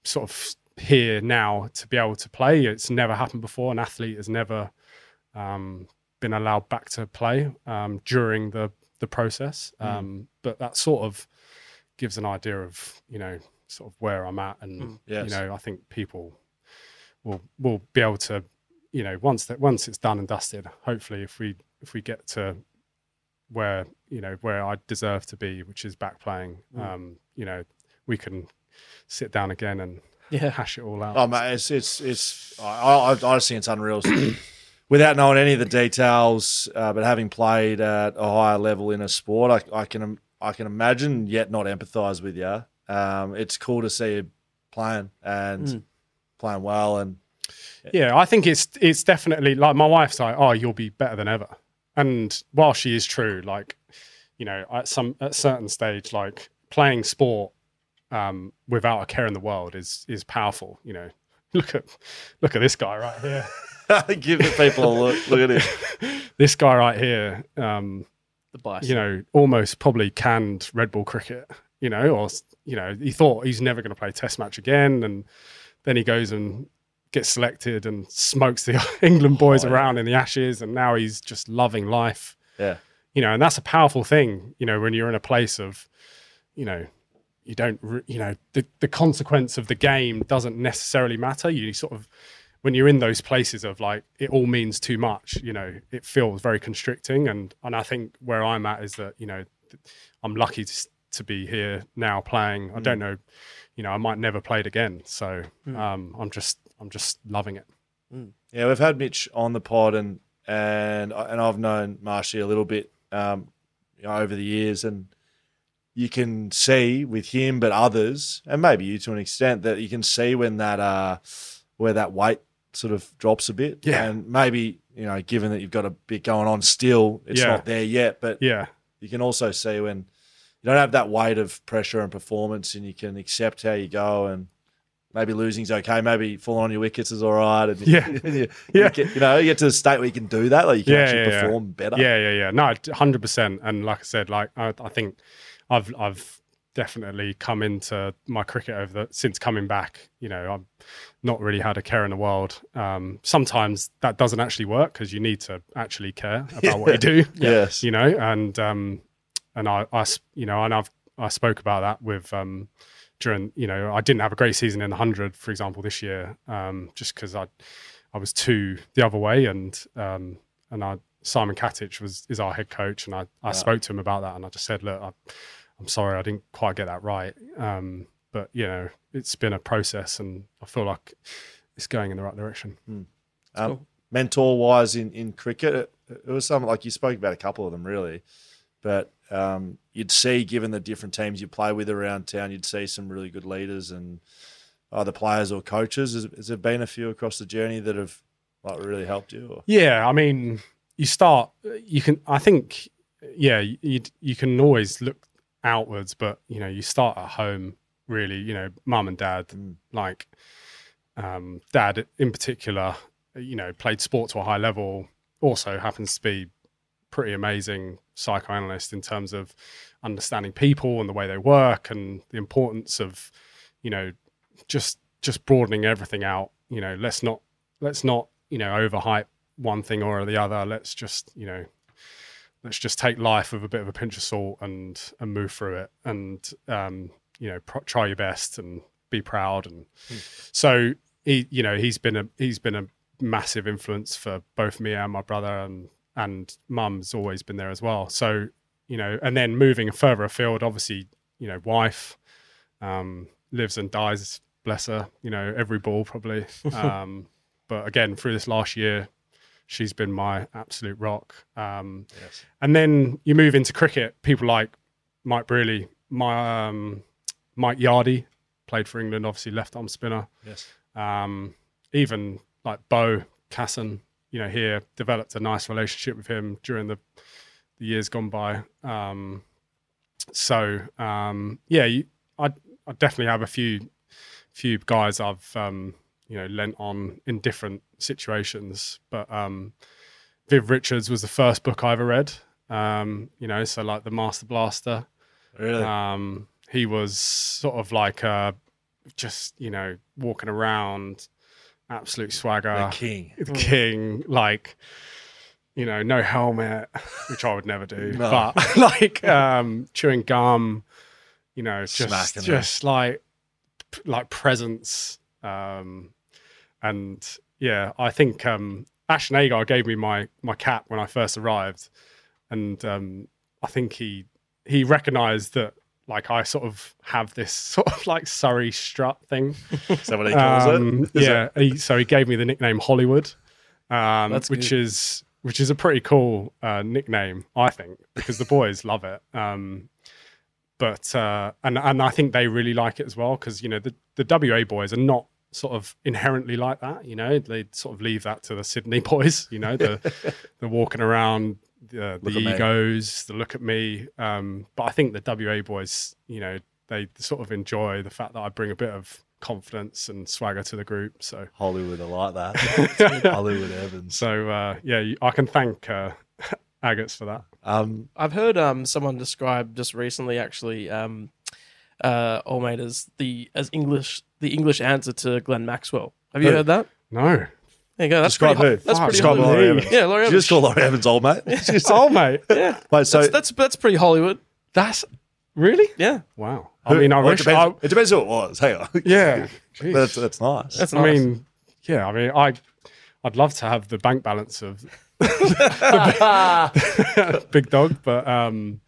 sort of here now to be able to play. It's never happened before. An athlete has never um, been allowed back to play um, during the the process. Um, but that sort of gives an idea of you know sort of where i'm at and Yes. you know i think people will will be able to you know once that once it's done and dusted hopefully if we if we get to where you know where I deserve to be, which is back playing. Um, you know, we can sit down again and Yeah. hash it all out. Oh mate, it's it's it's. I, I, I just think it's unreal. Without knowing any of the details, uh, but having played at a higher level in a sport, I, I can I can imagine yet not empathise with you. Um, it's cool to see you playing and playing well, and Yeah, I think it's it's definitely like my wife's like, oh, you'll be better than ever. And while she is true, like you know, at some at certain stage, like playing sport um, without a care in the world is is powerful. You know, look at look at this guy right here. give the people a look. Look at it. this guy right here, um, The bicycle. you know, almost probably canned red ball cricket, you know, or, you know, he thought he's never going to play test match again. And then he goes and gets selected and smokes the England boys Oh, yeah. around in the ashes. And now he's just loving life, Yeah, you know, and that's a powerful thing, you know, when you're in a place of, you know, you don't, re- you know, the, the consequence of the game doesn't necessarily matter. You sort of, when you're in those places of like it all means too much you know it feels very constricting and and i think where i'm at is that you know i'm lucky to, to be here now playing i don't know you know i might never play it again so um i'm just i'm just loving it yeah. We've had Mitch on the pod, and and and I've known Marshy a little bit um, you know, over the years, and you can see with him, but others, and maybe you to an extent, that you can see when that uh, where that weight sort of drops a bit. Yeah. and maybe you know, given that you've got a bit going on still, it's Yeah. not there yet, but yeah you can also see when you don't have that weight of pressure and performance, and you can accept how you go and. Maybe losing's okay. Maybe falling on your wickets is all right. And Yeah. you, you Yeah. get, you know, you get to the state where you can do that. Like you can Yeah, actually yeah, yeah. perform better. Yeah, yeah, yeah. No, hundred percent. And like I said, like I, I think I've I've definitely come into my cricket over the since coming back. You know, I've not really had a care in the world. Um, sometimes that doesn't actually work because you need to actually care about what you do. Yes. You know, and um, and I, I you know, and I've I spoke about that with um during you know I didn't have a great season in the hundred, for example, this year, um, just because I I was too the other way, and um, and I Simon Katich was is our head coach, and I, I spoke to him about that, and I just said, look, I, I'm sorry, I didn't quite get that right, um, but you know, it's been a process, and I feel like it's going in the right direction. Um, Mentor wise in, in cricket, it, it was something like you spoke about a couple of them really, but um, you'd see, given the different teams you play with around town, you'd see some really good leaders and either players or coaches. Has, has there been a few across the journey that have like really helped you? Or? Yeah, I mean, you start. You can. I think. Yeah, you you can always look outwards, but you know, you start at home. Really, you know, mum and dad. Like, um, dad in particular, you know, played sport to a high level. Also happens to be pretty amazing psychoanalyst in terms of understanding people and the way they work and the importance of, you know, just just broadening everything out. You know, let's not let's not you know overhype one thing or the other. Let's just you know let's just take life with a bit of a pinch of salt and and move through it and um, you know pro- try your best and be proud and so he you know he's been a he's been a massive influence for both me and my brother and and mum's always been there as well. So you know and then moving further afield obviously you know wife um lives and dies bless her you know every ball probably. Um but again through this last year she's been my absolute rock. Um and then you move into cricket people like mike brearley my um mike yardy played for england obviously left arm spinner. Yes. um, even like Beau Casson, you know, here developed a nice relationship with him during the, the years gone by. Um, so um, yeah, you, I I definitely have a few few guys I've um, you know lent on in different situations, but um, Viv Richards was the first book I ever read. Um, you know, so like the Master Blaster. Really? Um, he was sort of like uh, just you know walking around, absolute swagger, the king. the king, like you know, no helmet, which I would never do, No. but like um, chewing gum, you know, just Smacking it. just like like presence, um, and yeah, I think um, Ashton Agar gave me my my cap when I first arrived, and um, I think he he recognised that like I sort of have this sort of like Surrey strut thing. Is that what he calls Um, it? Is yeah, he, so he gave me the nickname Hollywood, um, which good. is which is a pretty cool uh, nickname, I think, because the boys love it. Um, but uh, and and I think they really like it as well because you know the the WA boys are not sort of inherently like that. You know, they sort of leave that to the Sydney boys. You know, the the walking around. The, the Look at me. egos, the look at me, um, but I think the WA boys, you know, they sort of enjoy the fact that I bring a bit of confidence and swagger to the group. So, Hollywood, I like that. Hollywood Evans. so uh, yeah, I can thank uh, Agates for that. Um, I've heard um someone describe just recently actually um uh old mate as the as English the English answer to Glenn Maxwell. Have you Who? heard that? No, There you go. That's Describe pretty, who? ho- That's Fuck, pretty describe Hollywood. Laurie Evans. Yeah, Laurie you Evans. just call Laurie Evans old mate. oh mate, yeah, Wait, so that's, that's that's pretty Hollywood. that's really Yeah, wow. I mean, I Well, wish. it, depends, I, it depends who it was. Hang on. yeah, But that's, that's nice. that's I nice. mean, yeah. I mean, I I'd love to have the bank balance of big dog, but um,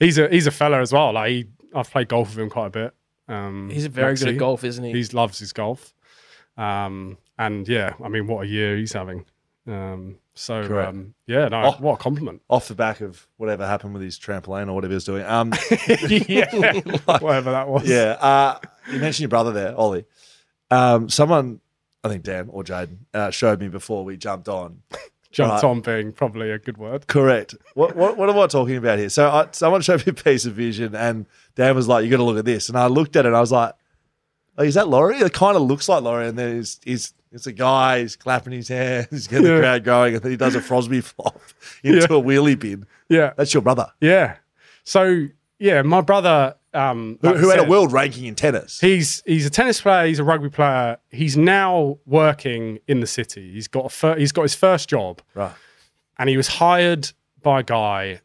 he's a he's a fella as well. Like he, I've played golf with him quite a bit. Um, he's very good Maxi. at golf, isn't he? He loves his golf. Um, and yeah, I mean, what a year he's having. Um, so um, yeah, no, Oh. what a compliment. Off the back of whatever happened with his trampoline or whatever he was doing. Um, yeah, whatever that was. yeah. Uh, you mentioned your brother there, Ollie. Um, someone, I think Dan or Jaden, uh, showed me before we jumped on. jumped Right. on being probably a good word. Correct. What, what, what am I talking about here? So I, someone showed me a piece of vision, and Dan was like, "You got to look at this." And I looked at it, and I was like, "Oh, is that Laurie? It kind of looks like Laurie." And then he's, he's it's a guy. He's clapping his hands. He's getting the crowd going, and then he does a Frosby flop into Yeah. a wheelie bin. Yeah, That's your brother, yeah. So yeah, my brother, um, who, like I who had a world ranking in tennis. He's he's a tennis player. He's a rugby player. He's now working in the city. He's got a fir- he's got his first job, right. and he was hired by a guy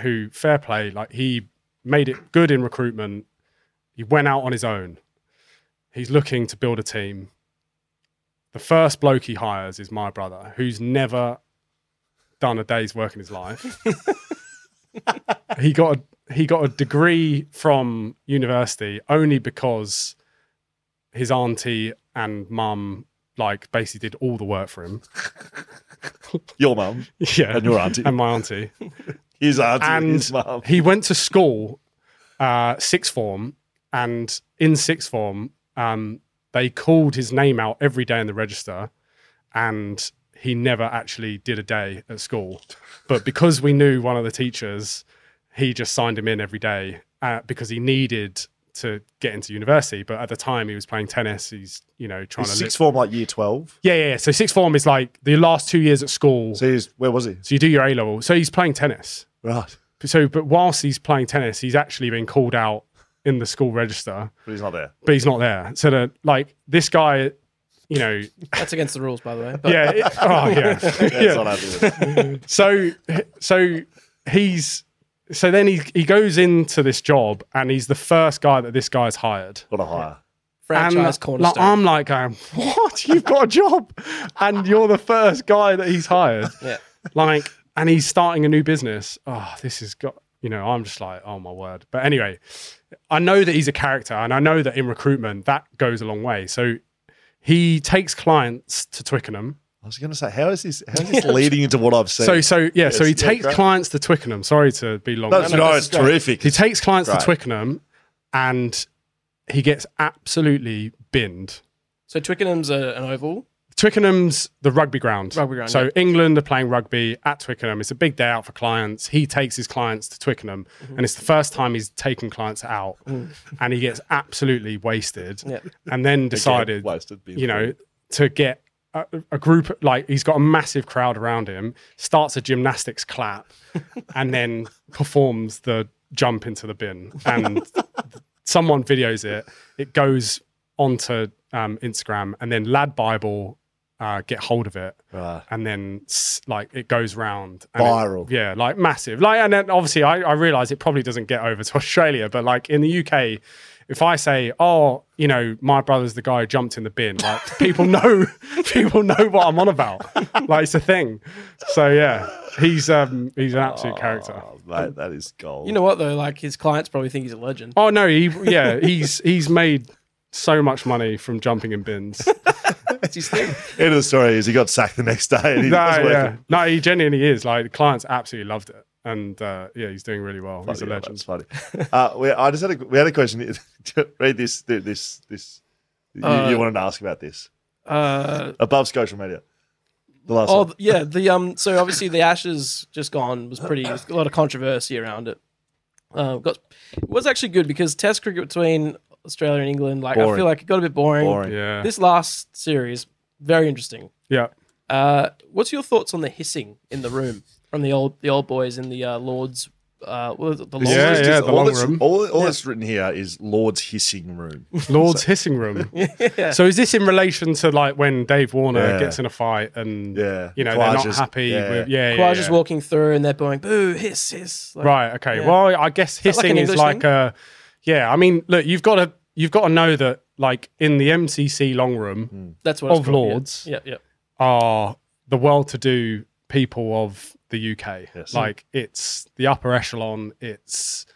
who, fair play, like he made it good in recruitment. He went out on his own. He's looking to build a team. The first bloke he hires is my brother, who's never done a day's work in his life. he got a, he got a degree from university only because his auntie and mum like basically did all the work for him. Your mum, Yeah, And your auntie. and my auntie. his auntie, and his mum. he went to school, uh, sixth form, and in sixth form, um, they called his name out every day in the register, and he never actually did a day at school. But because we knew one of the teachers, he just signed him in every day uh, because he needed to get into university. But at the time, he was playing tennis. He's you know trying He's to. sixth form, like year twelve. yeah, yeah, yeah. So sixth form is like the last two years at school. So he's where was he? so you do your A level. So he's playing tennis Right, so but whilst he's playing tennis he's actually been called out in the school register but he's not there. but he's not there so that like this guy you know That's against the rules, by the way. But yeah it- oh yeah, That's yeah. not happy so so he's so then he he goes into this job and he's the first guy that this guy's hired What a hire. franchise and like, cornerstone. I'm like going, what? You've got a job, and you're the first guy that he's hired. yeah. like and he's starting a new business oh this has got you know i'm just like oh my word but anyway i know that he's a character and i know that in recruitment that goes a long way so he takes clients to twickenham I was going to say, how is this? How is this leading into what I've seen? so so yeah so he yeah, takes great. clients to twickenham sorry to be long That's, no, no, this it's terrific. he takes clients Right. to twickenham and he gets absolutely binned So Twickenham's a, an oval. Twickenham's the rugby ground. Rugby ground, So yeah. England are playing rugby at Twickenham. It's a big day out for clients. He takes his clients to Twickenham, Mm-hmm. and it's the first time he's taken clients out, and he gets absolutely wasted. Yeah. And then decided, wasted being you know, to get a, a group like he's got a massive crowd around him, starts a gymnastics clap, and then performs the jump into the bin, and someone videos it. It goes onto um, Instagram, and then Lad Bible uh, get hold of it, Right. and then like it goes round and it- Viral. yeah, like massive. Like, and then obviously, I, I realize it probably doesn't get over to Australia, but like in the UK, if I say, "Oh, you know, my brother's the guy who jumped in the bin," like people know, people know what I'm on about. like it's a thing. So yeah, he's um he's an absolute character. Oh, mate, that is gold. You know what though? Like his clients probably think he's a legend. Oh no, he yeah, he's he's made so much money from jumping in bins. That's his thing. End of the story is he got sacked the next day. And he no, yeah. no, he genuinely is. Like the clients absolutely loved it, and uh, yeah, he's doing really well. He's a Yeah, legend. That's funny. Uh, we, I just had a we had a question. Read this. This. This. You, Uh, you wanted to ask about this Uh, above social media. The last oh one. th- yeah, the um. So obviously the Ashes just gone was pretty. There's a lot of controversy around it. Uh, got it was actually good because Test cricket between Australia and England, like I Boring. feel like it got a bit boring. Boring. Yeah, This last series, very interesting. yeah. Uh, what's your thoughts on the hissing in the room from the old the old boys in the uh, Lords? Uh, what was it, the Lords? Yeah, It's yeah, the all long that's, room. All, all that's written here is Lord's hissing room. Lord's hissing room. So is this in relation to like when Dave Warner Yeah. gets in a fight and Yeah. you know they're not happy yeah. with yeah, yeah, Khawaja's yeah. walking through and they're going boo hiss hiss. Like, Right. Okay. Yeah. Well, I guess that like hissing an is English like thing? a. Yeah. I mean, look, you've got to you've got to know that like in the MCC long room That's what it's Of called, yeah. Lords. Yeah, yeah. are the well-to-do people of the UK. Yes. Like it's the upper echelon. It's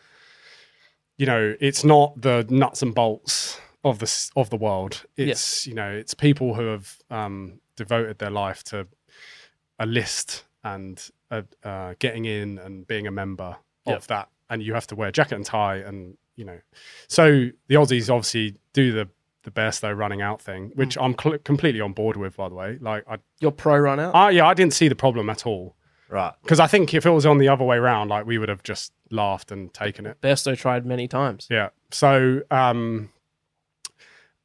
you know, it's not the nuts and bolts of the of the world. It's you know, it's people who have um, devoted their life to a list and uh, uh, getting in and being a member Yep. of that. And you have to wear jacket and tie, and you know, so the Aussies obviously do the the best though running out thing, which I'm cl- completely on board with. By the way, like I Your pro run out. uh, yeah, I didn't see the problem at all. Right. Because I think if it was on the other way around, like we would have just laughed and taken it. Besto tried many times. Yeah. So, um,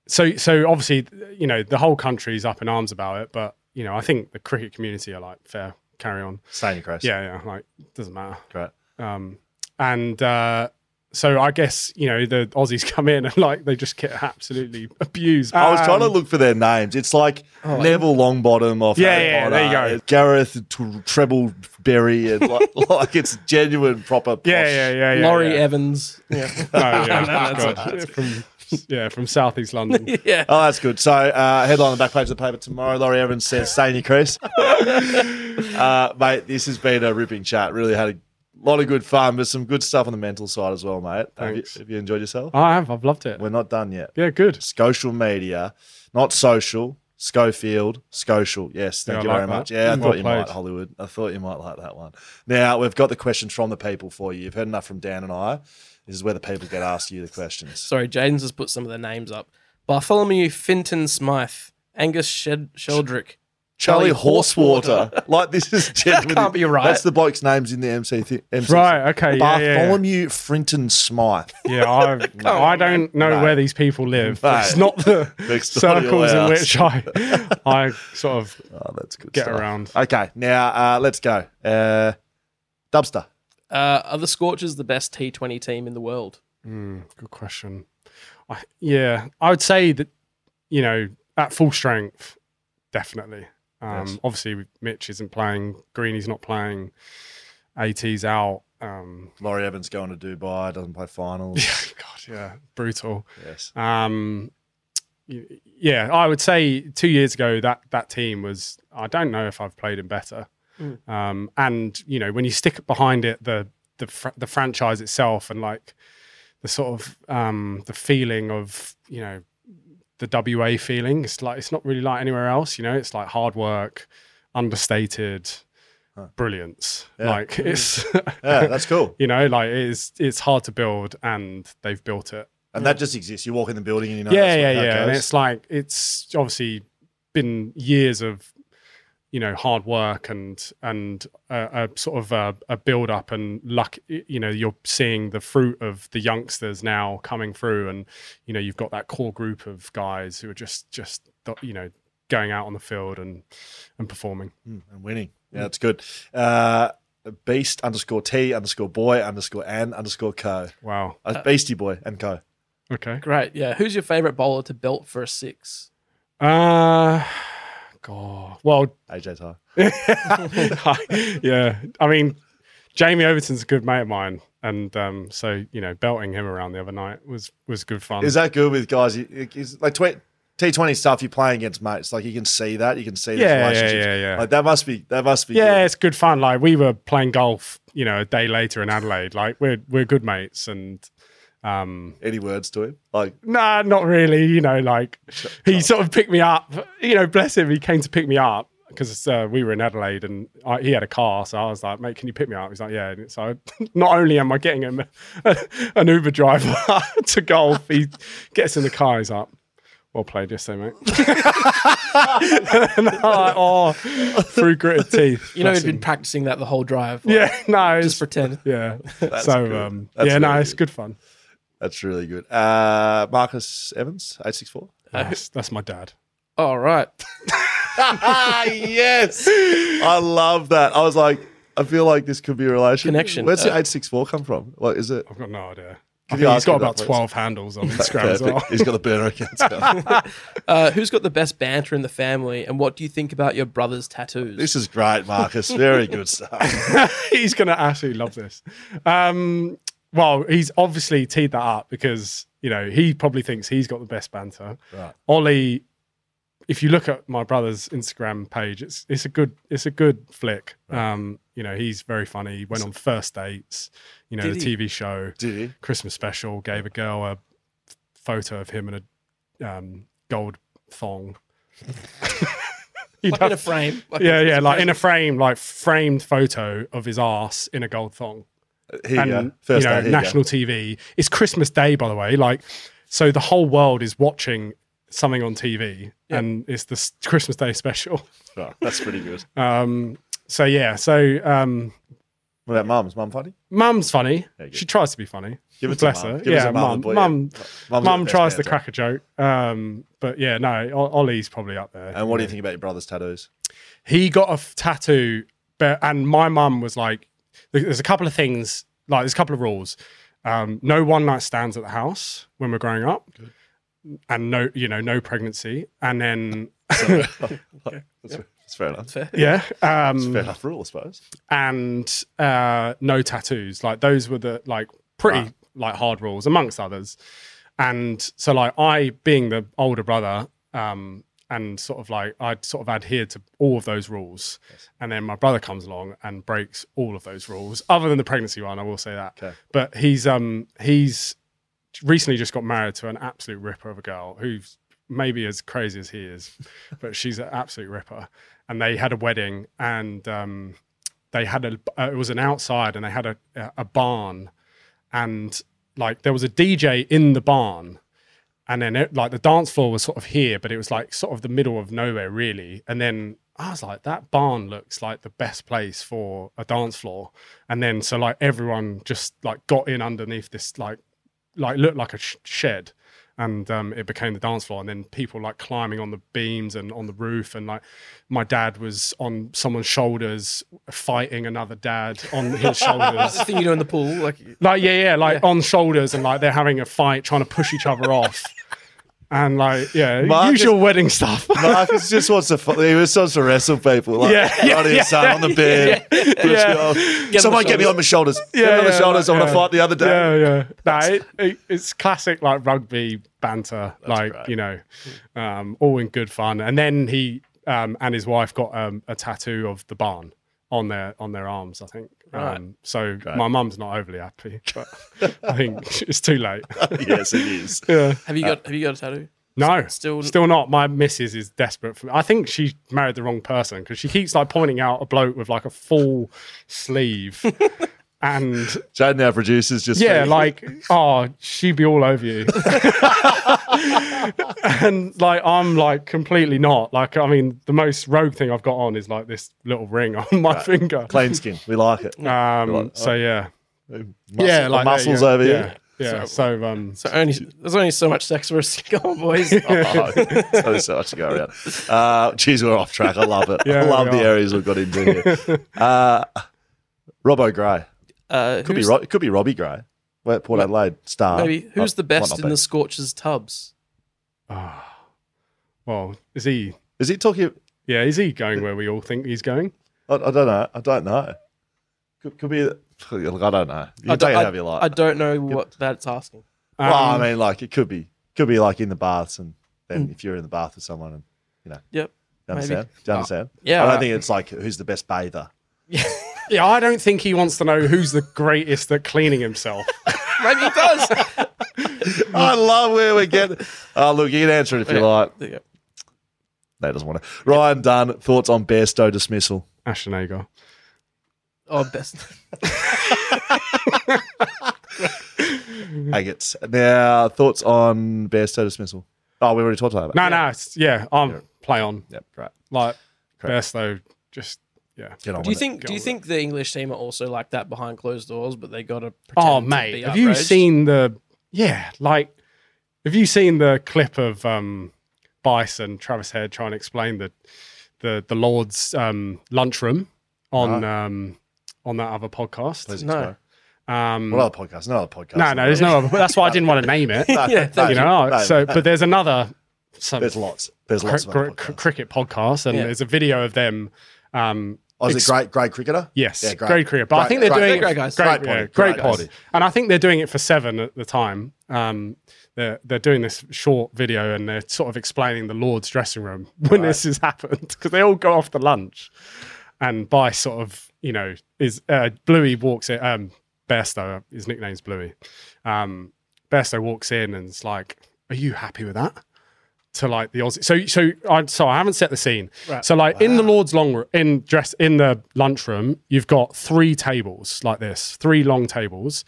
so, so obviously, you know, the whole country's up in arms about it, but you know, I think the cricket community are like, fair, carry on. Stay in your crease. Yeah, yeah, like doesn't matter. Great. Um, and uh, so I guess you know the Aussies come in and like they just get absolutely abused. I was trying to Um, look for their names. It's like Neville Longbottom off Yeah, Harry yeah, there you go. Gareth T- Treble-Berry, and like, like it's genuine proper. Posh. Yeah, yeah, yeah, yeah. Laurie yeah. Evans. Yeah. No, yeah, No, from yeah from southeast London. yeah. Oh, that's good. So, uh, headline on the back page of the paper tomorrow. Laurie Evans says, "Stay in your crease." uh, mate, this has been a ripping chat. Really had a lot of good fun, but some good stuff on the mental side as well, mate. Have you, have you enjoyed yourself? I have. I've loved it. We're not done yet. Yeah, good. Social media, not social. Schofield, Scotial. Yes, thank Yeah, you like very that. much. Yeah, I Well thought you played. might, Hollywood. I thought you might like that one. Now, we've got the questions from the people for you. You've heard enough from Dan and I. This is where the people get asked you the questions. Sorry, Jaden's just put some of their names up. Bartholomew Finton Smythe, Angus Shed- Sheldrick, Charlie Charlie Horsewater. like, this is genuinely. can't be right. That's the bloke's names in the MC. Th- MC Right, okay, yeah, yeah, yeah. Bartholomew Frinton Smythe. Yeah, I I don't know Mate. where these people live. Mate. It's not the Next door to your circles in house. which I I sort of Oh, that's good get stuff. around. Okay, now uh, let's go. Uh, Dubster. Uh, are the Scorchers the best T20 team in the world? Mm, good question. I, yeah, I would say that you know at full strength, definitely. Um, Yes. Obviously, Mitch isn't playing. Greeny's not playing. AT's out. Um, Laurie Evans going to Dubai, doesn't play finals. God, yeah, brutal. yes. Um, yeah, I would say two years ago that that team was. I don't know if I've played him better. Mm. Um, and you know, when you stick behind it, the the fr- the franchise itself, and like the sort of um, the feeling of you know the WA feeling, it's like it's not really like anywhere else. You know, it's like hard work, understated, brilliance. Yeah. Like mm. it's Yeah, that's cool. you know, like it's it's hard to build, and they've built it And that just exists. You walk in the building and you know. yeah, yeah, yeah. And it's like it's obviously been years of you know hard work and and a, a sort of a, a build up and luck. You know, you're seeing the fruit of the youngsters now coming through, and you know you've got that core group of guys who are just just you know going out on the field and and performing. Mm, and winning. Yeah, that's good. Uh, Beast underscore T underscore boy underscore and underscore co. Wow. Uh, Beastie boy and co. Okay. Great. Yeah. Who's your favorite bowler to belt for a six? Uh, God. Well, AJ Tye. yeah, I mean, Jamie Overton's a good mate of mine, and um, so you know, belting him around the other night was was good fun. Is that good with guys? Is, like tw- T20 stuff, you're playing against mates. Like you can see that. You can see Yeah, yeah, yeah, yeah. Like that must be that must be. yeah, good. it's good fun. Like we were playing golf, you know, a day later in Adelaide. Like we're we're good mates, and um, Any words to him? Like Nah, not really. You know, like he sort of picked me up. You know, bless him. He came to pick me up because uh, we were in Adelaide and I, he had a car. So I was like, mate, can you pick me up? He's like, yeah. And so not only am I getting him an Uber driver to golf, he gets in the car. He's like, well played yesterday, mate. and I'm like, oh, through gritted teeth. You know, he'd been practicing that the whole drive. like, Yeah, no, Just it's, pretend. yeah. That's so, good. um, That's yeah, no, it's good. good fun. That's really good. Uh, Marcus Evans, eight six four. That's, that's my dad. All right. yes, I love that. I was like, I feel like this could be a relation Connection. Where's the Uh, eight six four come from? What is it? I've got no idea. Could I you think he's ask got him that, about please? 12 handles on Instagram as well. Perfect. He's got the burner account. going. Uh, who's got the best banter in the family, and what do you think about your brother's tattoos? this is great, Marcus. Very good stuff. he's going to absolutely love this. Um, well, he's obviously teed that up because, you know, he probably thinks he's got the best banter. Right. Ollie, if you look at my brother's Instagram page, it's it's a good it's a good flick. Um, you know, he's very funny. He went on first dates, you know, Did the he? TV show, Did he? Christmas special, gave a girl a photo of him in a um, gold thong. Like in a frame. Like yeah, yeah, like in a frame, like framed photo of his ass in a gold thong. Here and. First you know, day, here you national TV. It's Christmas Day, by the way. Like, so the whole world is watching something on TV, Yeah. and it's the Christmas Day special. Right, that's pretty good. Um, so yeah, so um, What about mum's? Mum funny? Mum's funny. She tries to be funny. Give it to Bless mum. her. Give yeah, a mum mum. Mum, yeah. Mum the tries to crack a joke. Um, but yeah, no, Ollie's probably up there. And what do you think about your brother's tattoos? he got a f- tattoo, but and my mum was like, there's a couple of things, like there's a couple of rules. Um, no one night stands at the house when we're growing up, and no, you know, no pregnancy, and then That's, that's fair enough. Fair. yeah, um, Fair enough rule, I suppose. and uh, no tattoos. Like those were the like pretty Right. like hard rules amongst others. And so like I being the older brother, um, and sort of like I'd sort of adhered to all of those rules. And then my brother comes along and breaks all of those rules, other than the pregnancy one, I will say that. Okay. But he's um he's recently just got married to an absolute ripper of a girl who's maybe as crazy as he is, but she's an absolute ripper. And they had a wedding and um they had a uh, it was an outside and they had a a barn and like there was a DJ in the barn and then it, like the dance floor was sort of here but it was like sort of the middle of nowhere really. And then I was like that barn looks like the best place for a dance floor. And then so like everyone just like got in underneath this like like looked like a sh- shed and um, it became the dance floor and then people like climbing on the beams and on the roof and like my dad was on someone's shoulders fighting another dad on his shoulders That's the thing you do in the pool. Like, like yeah yeah like Yeah. on shoulders and like they're having a fight trying to push each other off and like yeah Marcus- usual wedding stuff Marcus just wants to. fu- He just wants to wrestle people. Like, Yeah, yeah, right here, yeah, son, on the bed. Yeah. Get Someone get me on my shoulders. Get me on the shoulders. I want to fight the other day. Yeah, yeah. No, it, it, it's classic like rugby banter, like great. you know, um, all in good fun. And then he um, and his wife got um, a tattoo of the barn on their on their arms. I think. Right. Um, so Great. my mum's not overly happy, but I think it's too late. yes, it is. yeah. have you got have you got a tattoo? No, Still- still not. My missus is desperate for me. I think she married the wrong person because she keeps like pointing out a bloke with like a full sleeve, and Jade now produces just. yeah, me. like oh, she'd be all over you, and like I'm like completely not. Like I mean, the most rogue thing I've got on is like this little ring on my finger. clean skin. We like it. Um, so yeah, Muscle- yeah, like that, muscles yeah, over yeah, here. Yeah, so um, So only there's only so much sex for us to go on, boys. Oh, so, so much to go around. Uh, geez, we're off track. I love it. Yeah, I love the are. areas we've got into here. Uh, Robbo Gray. Uh, Could be, Ro- it could be Robbie Gray. We're at Port Adelaide star. Maybe who's Oh, the best in be. the Scorchers tubs? Oh, well, is he? Is he talking? Yeah, is he going where we all think he's going? I, I don't know. I don't know. Could, could be. Look, I don't know. You I take don't, it I, however you. I don't know what that's asking. well, I Um, mean, like it could be, could be like in the baths, and then Mm. if you're in the bath with someone, and you know, Yep. you Maybe. understand? Do you understand? Yeah, I don't I- think it's like who's the best bather. yeah, I don't think he wants to know who's the greatest at cleaning himself. Maybe he does. I love where we're getting. Oh, look, you can answer it if you Yeah. like. There you go. No, doesn't want to. Ryan Dunn, thoughts on Bairstow dismissal? Ashton Agar. Oh, best. Agates. Now, thoughts on Bairstow dismissal? Oh, we already talked about it. No, no, it's, yeah, I'm Yeah. play on. Yep, great. Like, Correct. best though, just, yeah. Get on Do you with think? Do you on with think the English team are also like that behind closed doors, but they got to? Oh, mate, have you seen the, yeah, like, have you seen the clip of um, Bice and Travis Head trying to explain the, the, the Lord's um, lunchroom on, um, on that other podcast? Please No. Um, What other podcast? No other podcast. no, no, there's no other, that's why I didn't want to name it. No, Yeah, no, you know, no, so, but there's another, some, there's lots. There's cr- lots of cr- other cr- podcasts. cricket podcast, and Yeah. there's a video of them. Um, Oh, is ex- it great, great cricketer? Yes, Yeah, great. great, cricket. But I think they're great- doing great it- guys. Great, Great yeah, great great pod. pod. And I think they're doing it for seven at the time. Um, they're they're doing this short video and they're sort of explaining the Lord's dressing room when this has happened because they all go off to lunch, and by sort of you know is uh, Bluey walks in. Um, Bairstow, his nickname's Bluey. Um, Bairstow walks in and it's like, "Are you happy with that?" to like the Aussie. So so I so I haven't set the scene. Right. So like in the Lord's long ro- in dress in the lunchroom, you've got three tables like this, three long tables.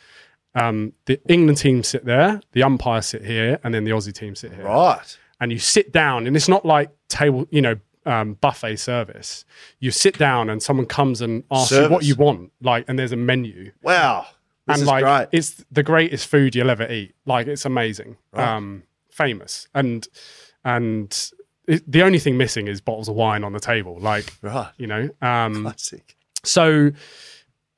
Um, the England team sit there, the umpire sit here, and then the Aussie team sit here. Right. And you sit down, and it's not like table, you know, um, buffet service. You sit down, and someone comes and asks you what you want, like, and there's a menu Wow. This and is like great. it's the greatest food you'll ever eat. Like it's amazing, Right. um, famous, and and it, the only thing missing is bottles of wine on the table. Like Right. you know, um, Classic. so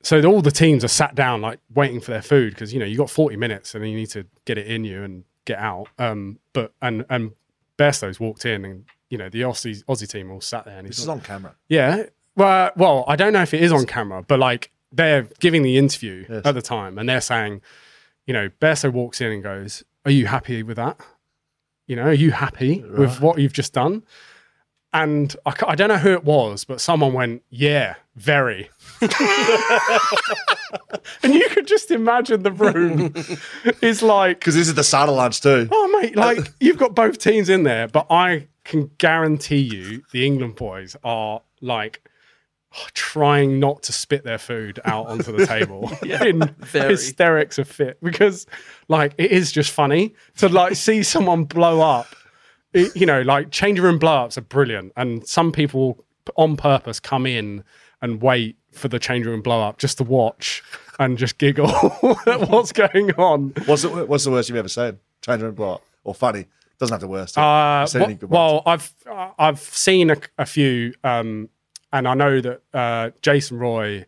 so all the teams are sat down like waiting for their food because you know you got forty minutes and you need to get it in you and get out. Um, but and and Bairstow's walked in and you know the Aussie Aussie team all sat there and he's This is like, on camera. yeah. Well, well, I don't know if it is on camera, but like they're giving the interview Yes. at the time and they're saying, you know, Bairstow walks in and goes, Are you happy with that? You know, are you happy with what you've just done? And I, I don't know who it was, but someone went, Yeah, very. and you could just imagine the room is like, Because this is the lunch too. Oh mate, like you've got both teams in there, but I can guarantee you the England boys are like trying not to spit their food out onto the table in very. hysterics of fit because like it is just funny to like see someone blow up. It- you know, like change room blow ups are brilliant, and some people on purpose come in and wait for the change room blow up just to watch and just giggle at what's going on. What's the, what's the worst you've ever seen? Change room blow up. Or funny. Doesn't have the worst. Uh, Seen wha- any good ones? well, I've uh, I've seen a, a few, um, and I know that uh, Jason Roy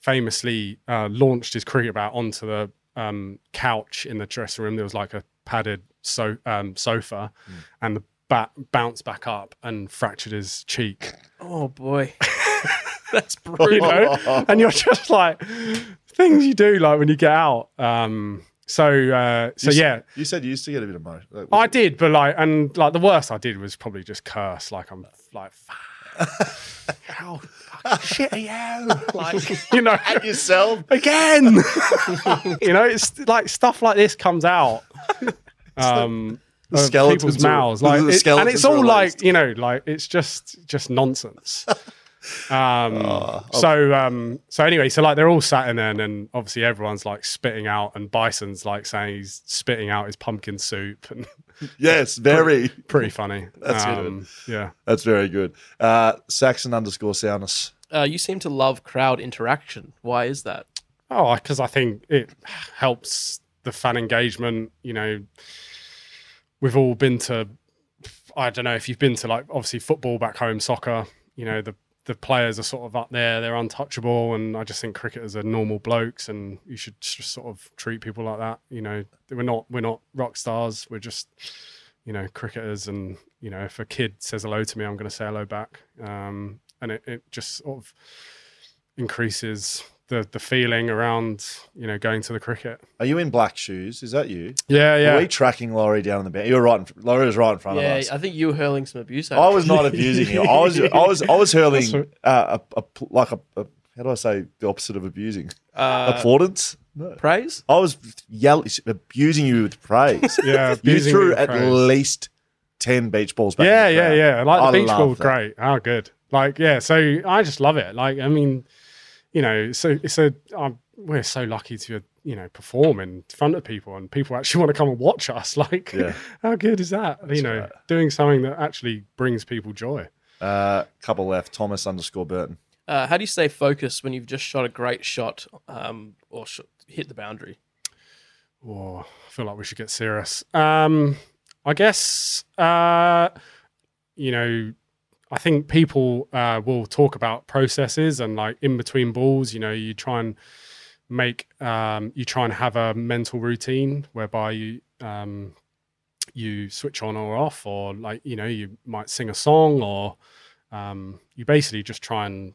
famously uh, launched his cricket bat onto the um, couch in the dressing room. There was like a padded so um, sofa, Hmm. and the bat bounced back up and fractured his cheek. Oh boy, that's You brutal. know, and you're just like things you do like when you get out. Um, so uh, so You s- yeah. You said you used to get a bit of emotional. Like, I did, but like, and like the worst I did was probably just curse. Like I'm like, how fucking shit are you? Like, you know, At yourself. again. you know, it's like stuff like this comes out. Um, The of skeletons people's mouths, the like, it- and it's all like you know, like it's just just nonsense. Um, Oh, so um, so anyway, so like they're all sat in there, and then obviously everyone's like spitting out, and Bison's like saying he's spitting out his pumpkin soup, and Yes, very. pretty funny. That's good. um, yeah. That's very good. Uh, Saxon underscore soundness. Uh, you seem to love crowd interaction. Why is that? Oh, because I think it helps the fan engagement. You know, we've all been to. I don't know if you've been to like obviously football back home, soccer. You know the the players are sort of up there; they're untouchable, and I just think cricketers are normal blokes, and you should just sort of treat people like that. You know, we're not we're not rock stars. We're just you know cricketers, and you know if a kid says hello to me, I'm going to say hello back. Um, and it, it just sort of increases the the feeling around you know going to the cricket. Are you in black shoes? Is that you? Yeah, Are yeah. we tracking Laurie down on the bench? You were right. In, Laurie was right in front Yeah, of us. I think you were hurling some abuse. at I was not abusing you. I was, I was, I was hurling That's uh, a, a, like a, a, how do I say the opposite of abusing? uh, Applaudance. No. praise. I was yelling, abusing you with praise. yeah, you threw at praise. least ten beach balls back. yeah, in the yeah, yeah. Like I the beach love ball that. great. Oh, good. Like, yeah. So I just love it. Like, I mean, you know, so it's a. Um, we're so lucky to you know perform in front of people, and people actually want to come and watch us. Like, Yeah. how good is that? you know, right. doing something that actually brings people joy. Uh, couple left. Thomas underscore Burton. Uh, how do you stay focused when you've just shot a great shot um, or sh- hit the boundary? Oh, I feel like we should get serious. Um, I guess uh, you know, I think people uh, will talk about processes and like in between balls. You know, you try and make um, you try and have a mental routine whereby you um, you switch on or off, or like you know, you might sing a song, or um, you basically just try and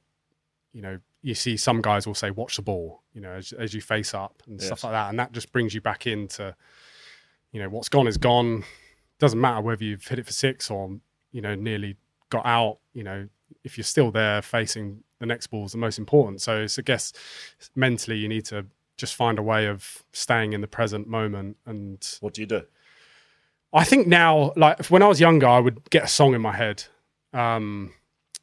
you know, you see some guys will say, watch the ball, you know, as, as you face up and stuff like that. And that just brings you back into, you know, what's gone is gone. Doesn't matter whether you've hit it for six or, you know, nearly got out, you know, if you're still there facing the next ball is the most important. So it's, I guess mentally you need to just find a way of staying in the present moment. And What do you do? I think now, like when I was younger, I would get a song in my head. Um,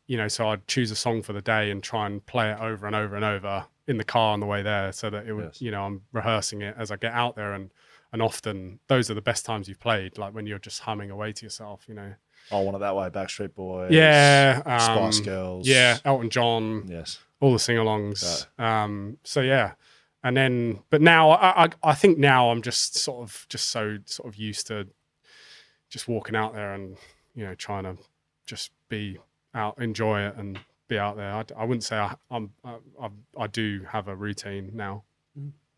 you know, so I'd choose a song for the day and try and play it over and over and over in the car on the way there, so that it would, Yes. you know, I'm rehearsing it as I get out there, and and often those are the best times you've played, like when you're just humming away to yourself, you know. I want it that way. Backstreet Boys. Yeah, um, Spice Girls. Yeah, Elton John, Yes. all the sing-alongs. Um, so yeah, and then, but now I, I I think now I'm just sort of just so sort of used to just walking out there and you know trying to just be out, enjoy it, and be out there. I, I wouldn't say I, I'm I, I, I do have a routine now.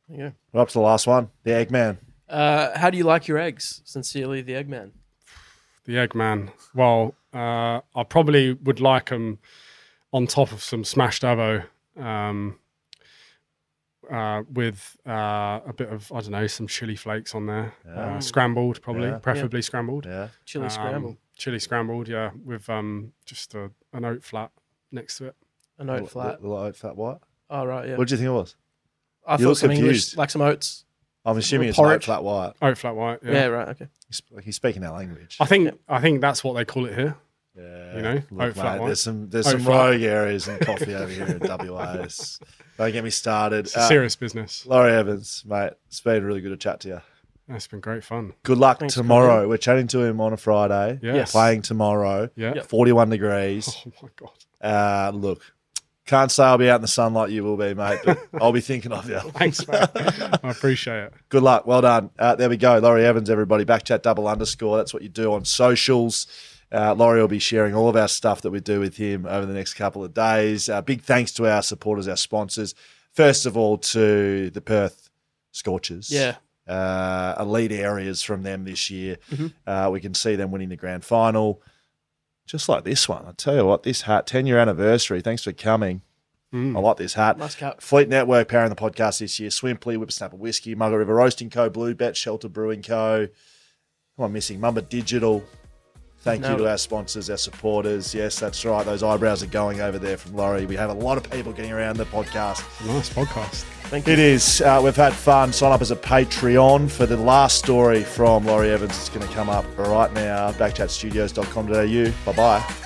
Yeah. We're up to the last one. The Eggman. Uh, how do you like your eggs? Sincerely, the Eggman. The Eggman. Well, uh, I probably would like them on top of some smashed avo, um, uh, with uh, a bit of I don't know some chili flakes on there, Yeah. uh, scrambled probably, Yeah. preferably scrambled. Yeah. Chili Um, scramble. Chili scrambled, yeah, with um, just a, an oat flat next to it. An oat flat. The, the, the flat white. Oh right, yeah. What do you think it was? I you thought look some English, confused. like some oats. I'm assuming it's an oat porridge. flat white. Oat flat white. Yeah. Yeah, right. Okay. He's, he's speaking our language. I think I think that's what they call it here. Yeah, You know, look, oat flat mate, white. there's some there's some flat. rogue areas in coffee over here in WA. It's- Don't get me started. It's a Uh, serious business. Laurie Evans, mate, it's been really good to chat to you. It's been great fun. Good luck Thanks, tomorrow. We're chatting to him on a Friday. Yes. Playing tomorrow. Yeah. Yep. 41 degrees. Oh my god. Uh, look, can't say I'll be out in the sun like you will be, mate, but I'll be thinking of you. Thanks, mate. I appreciate it. Good luck. Well done. Uh, there we go. Laurie Evans, everybody. Backchat double underscore. That's what you do on socials. Uh, Laurie will be sharing all of our stuff that we do with him over the next couple of days. Uh, big thanks to our supporters, our sponsors. First of all, to the Perth Scorchers. Yeah. Uh, elite areas from them this year. Mm-hmm. Uh, we can see them winning the grand final. Just like this one. I tell you what, this hat, 10 year anniversary. Thanks for coming. Mm. I like this hat. Nice cap. Fleet Network powering the podcast this year. Swimply, Whippersnapper Whiskey, Mugger River Roasting Co., Blue Bet, Shelter Brewing Co. Who am I missing? Mumba Digital. Thank you to our sponsors, our supporters. Yes, that's right. Those eyebrows are going over there from Laurie. We have a lot of people getting around the podcast. Nice podcast. Thank you. It is. Uh, we've had fun. Sign up as a Patreon for the last story from Laurie Evans. It's going to come up right now. Backchatstudios.com.au. Bye bye.